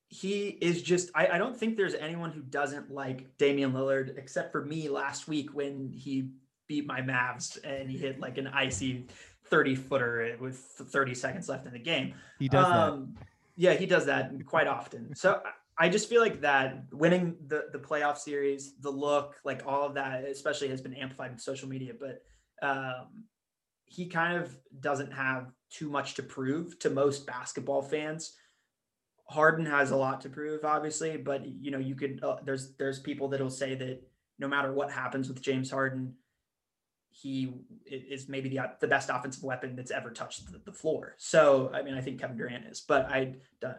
he is just I, I don't think there's anyone who doesn't like Damian Lillard except for me last week when he beat my Mavs and he hit like an icy 30 footer with 30 seconds left in the game. He does that. Um, Yeah, he does that quite often. So I- just feel like that winning the the playoff series, the look, like all of that, especially has been amplified in social media. But um, he kind of doesn't have too much to prove to most basketball fans. Harden has a lot to prove, obviously, but you know you could uh, there's there's people that'll say that no matter what happens with James Harden, he is maybe the the best offensive weapon that's ever touched the, the floor. So I mean, I think Kevin Durant is, but I don't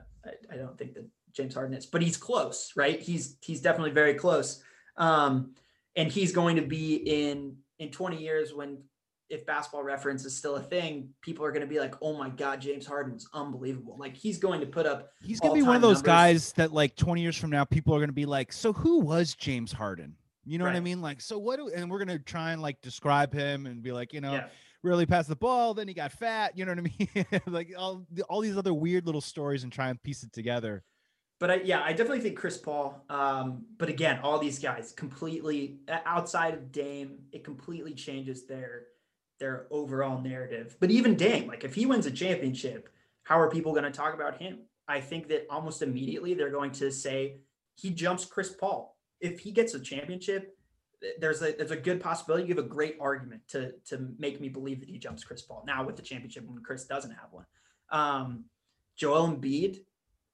I don't think that James Harden is, but he's close, right? He's he's definitely very close. Um, and he's going to be in in 20 years when if basketball reference is still a thing, people are going to be like, "Oh my God, James Harden was unbelievable!" Like he's going to put up He's gonna be one of those numbers. guys that like 20 years from now, people are gonna be like, "So who was James Harden?" You know what I mean? Like, so what? Do, and we're gonna try and like describe him and be like, you know, yeah. really passed the ball, then he got fat. You know what I mean? like all all these other weird little stories and try and piece it together. But I, yeah, I definitely think Chris Paul. Um, but again, all these guys completely uh, outside of Dame, it completely changes their their overall narrative. But even Dame, like if he wins a championship, how are people going to talk about him? I think that almost immediately they're going to say he jumps Chris Paul. If he gets a championship, there's a there's a good possibility. You have a great argument to to make me believe that he jumps Chris Paul now with the championship when Chris doesn't have one. Um, Joel Embiid,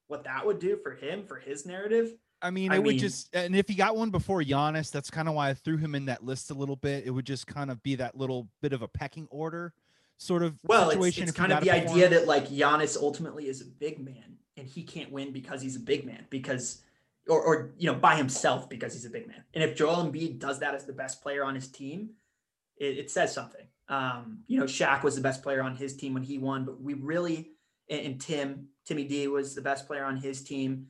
what that would do for him for his narrative. I mean, I it would mean- just, and if he got one before Giannis, that's kind of why I threw him in that list a little bit. It would just kind of be that little bit of a pecking order sort of Well, it's, situation. it's he kind of the idea that like Giannis ultimately is a big man and he can't win because he's a big man because or or you know by himself because he's a big man. And if Joel Embiid does that as the best player on his team, it, it says something. Um, you know, Shaq was the best player on his team when he won, but we really and, and Tim Timmy D was the best player on his team,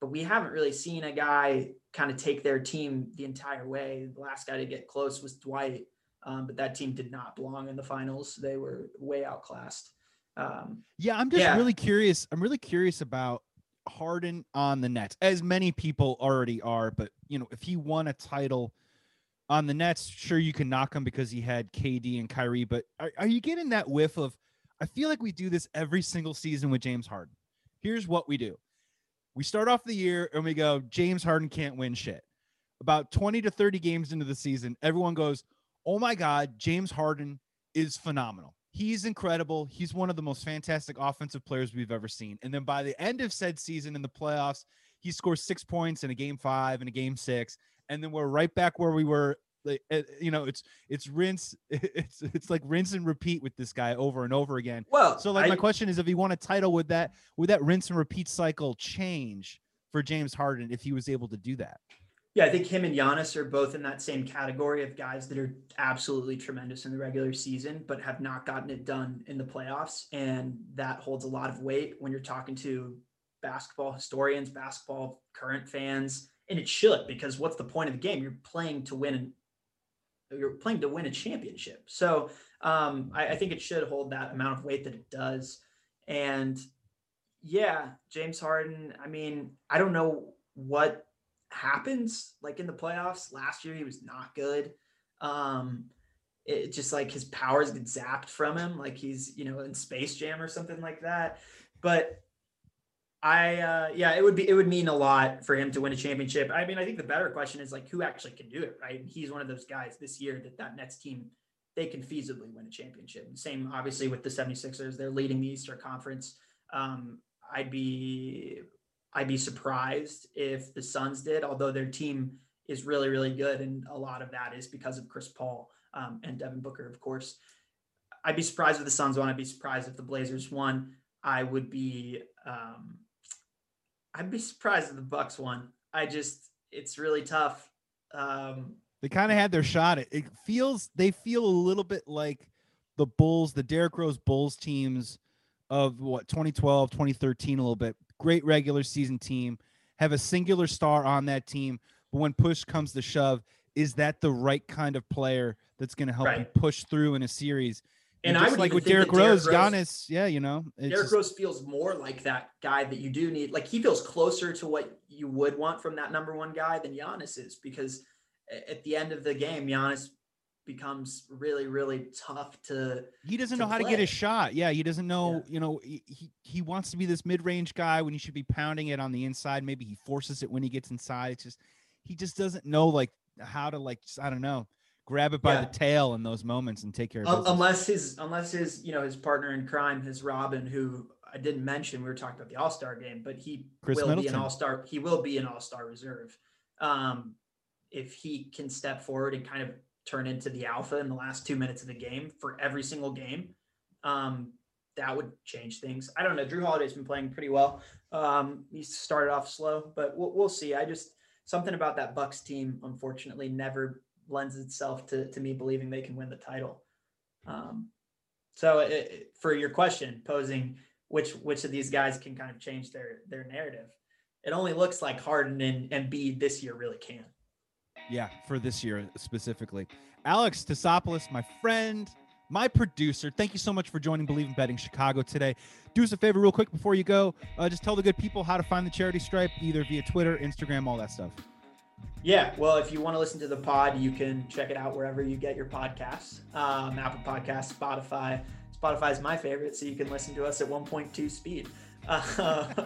but we haven't really seen a guy kind of take their team the entire way. The last guy to get close was Dwight. Um, but that team did not belong in the finals. They were way outclassed. Um, Yeah, I'm just Yeah. really curious. I'm really curious about Harden on the Nets, as many people already are. But you know, if he won a title on the Nets, sure you can knock him because he had KD and Kyrie. But are, are you getting that whiff of? I feel like we do this every single season with James Harden. Here's what we do: we start off the year and we go, James Harden can't win shit. About 20 to 30 games into the season, everyone goes, "Oh my God, James Harden is phenomenal." He's incredible. He's one of the most fantastic offensive players we've ever seen. And then by the end of said season in the playoffs, he scores six points in a game five and a game six. And then we're right back where we were. Like, uh, you know, it's it's rinse. It's it's like rinse and repeat with this guy over and over again. well, So, like, I- my question is, if he won a title, would that would that rinse and repeat cycle change for James Harden if he was able to do that? yeah, I think him and Giannis are both in that same category of guys that are absolutely tremendous in the regular season, but have not gotten it done in the playoffs. And that holds a lot of weight when you're talking to basketball historians, basketball current fans, and it should because what's the point of the game? You're playing to win an you're playing to win a championship. So um, I, I think it should hold that amount of weight that it does. And yeah, James Harden. I mean, I don't know what happens like in the playoffs. Last year he was not good. Um, it just like his powers get zapped from him, like he's you know in Space Jam or something like that. But I uh yeah, it would be it would mean a lot for him to win a championship. I mean, I think the better question is like who actually can do it, right? And he's one of those guys this year that that Nets team they can feasibly win a championship. Same obviously with the 76ers, they're leading the Eastern Conference. Um I'd be I'd be surprised if the Suns did, although their team is really really good and a lot of that is because of Chris Paul um, and Devin Booker, of course. I'd be surprised if the Suns won. I'd be surprised if the Blazers won. I would be um, I'd be surprised if the Bucks won. I just it's really tough. Um, they kind of had their shot. It, it feels they feel a little bit like the Bulls, the Derrick Rose Bulls teams of what 2012, 2013, a little bit. Great regular season team, have a singular star on that team, but when push comes to shove, is that the right kind of player that's going to help right. you push through in a series? And, and I would like with Derrick Rose, Rose, Giannis, yeah, you know, Derrick just... Rose feels more like that guy that you do need. Like he feels closer to what you would want from that number one guy than Giannis is, because at the end of the game, Giannis becomes really really tough to he doesn't to know how to get his shot. Yeah he doesn't know yeah. you know he, he wants to be this mid-range guy when he should be pounding it on the inside. Maybe he forces it when he gets inside. It's just he just doesn't know like how to like i don't know grab it by yeah. the tail in those moments and take care of it unless his unless his you know his partner in crime his robin who i didn't mention we were talking about the all-star game but he Chris will Middleton. be an all-star he will be an all-star reserve um if he can step forward and kind of turn into the alpha in the last two minutes of the game for every single game, um, that would change things. I don't know. Jrue Holiday's been playing pretty well. Um, he started off slow, but we'll, we'll see. I just something about that Bucks team, unfortunately, never lends itself to, to me believing they can win the title. Um, so it, for your question, posing which which of these guys can kind of change their their narrative, it only looks like Harden and, and Embiid this year really can. Yeah, for this year specifically. Alex Tassopoulos, my friend, my producer, thank you so much for joining Bleav in Betting Chicago today. Do us a favor, real quick, before you go. Uh, just tell the good people how to find the charity stripe, either via Twitter, Instagram, all that stuff. Yeah, well, if you want to listen to the pod, you can check it out wherever you get your podcasts um, Apple Podcasts, Spotify. Spotify is my favorite, so you can listen to us at 1.2 speed. Uh,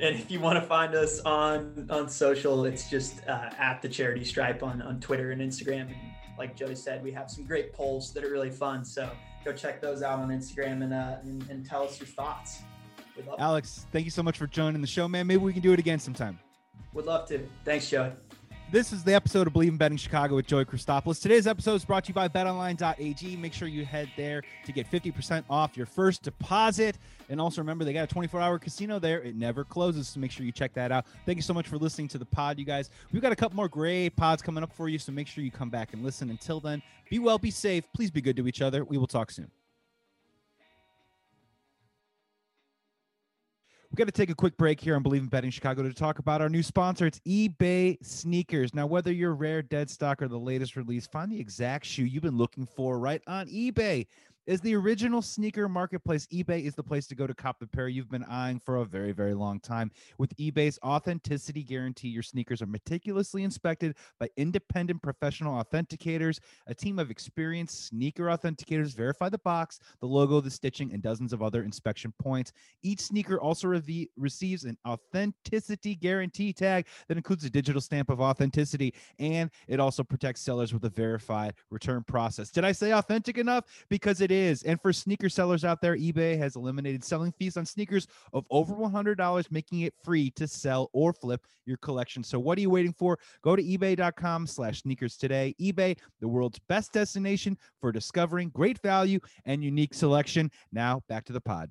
and if you want to find us on on social, it's just uh, at the Charity Stripe on on Twitter and Instagram. And like Joey said, we have some great polls that are really fun. So go check those out on Instagram and uh, and, and tell us your thoughts. Alex, thank you so much for joining the show, man. Maybe we can do it again sometime. Would love to. Thanks, Joey. This is the episode of Bleav in Betting Chicago with Joey Christopoulos. Today's episode is brought to you by betonline.ag. Make sure you head there to get 50% off your first deposit. And also remember, they got a 24 hour casino there. It never closes. So make sure you check that out. Thank you so much for listening to the pod, you guys. We've got a couple more great pods coming up for you. So make sure you come back and listen. Until then, be well, be safe. Please be good to each other. We will talk soon. We got to take a quick break here on Bleav in Betting Chicago to talk about our new sponsor. It's eBay Sneakers. Now, whether you're rare, dead stock, or the latest release, find the exact shoe you've been looking for right on eBay. As the original sneaker marketplace, eBay is the place to go to cop the pair you've been eyeing for a very, very long time. With eBay's authenticity guarantee, your sneakers are meticulously inspected by independent professional authenticators. A team of experienced sneaker authenticators verify the box, the logo, the stitching, and dozens of other inspection points. Each sneaker also re- receives an authenticity guarantee tag that includes a digital stamp of authenticity, and it also protects sellers with a verified return process. Did I say authentic enough? Because it is. And for sneaker sellers out there, eBay has eliminated selling fees on sneakers of over $100, making it free to sell or flip your collection. So what are you waiting for? Go to ebay.com slash sneakers today. eBay, the world's best destination for discovering great value and unique selection. Now back to the pod.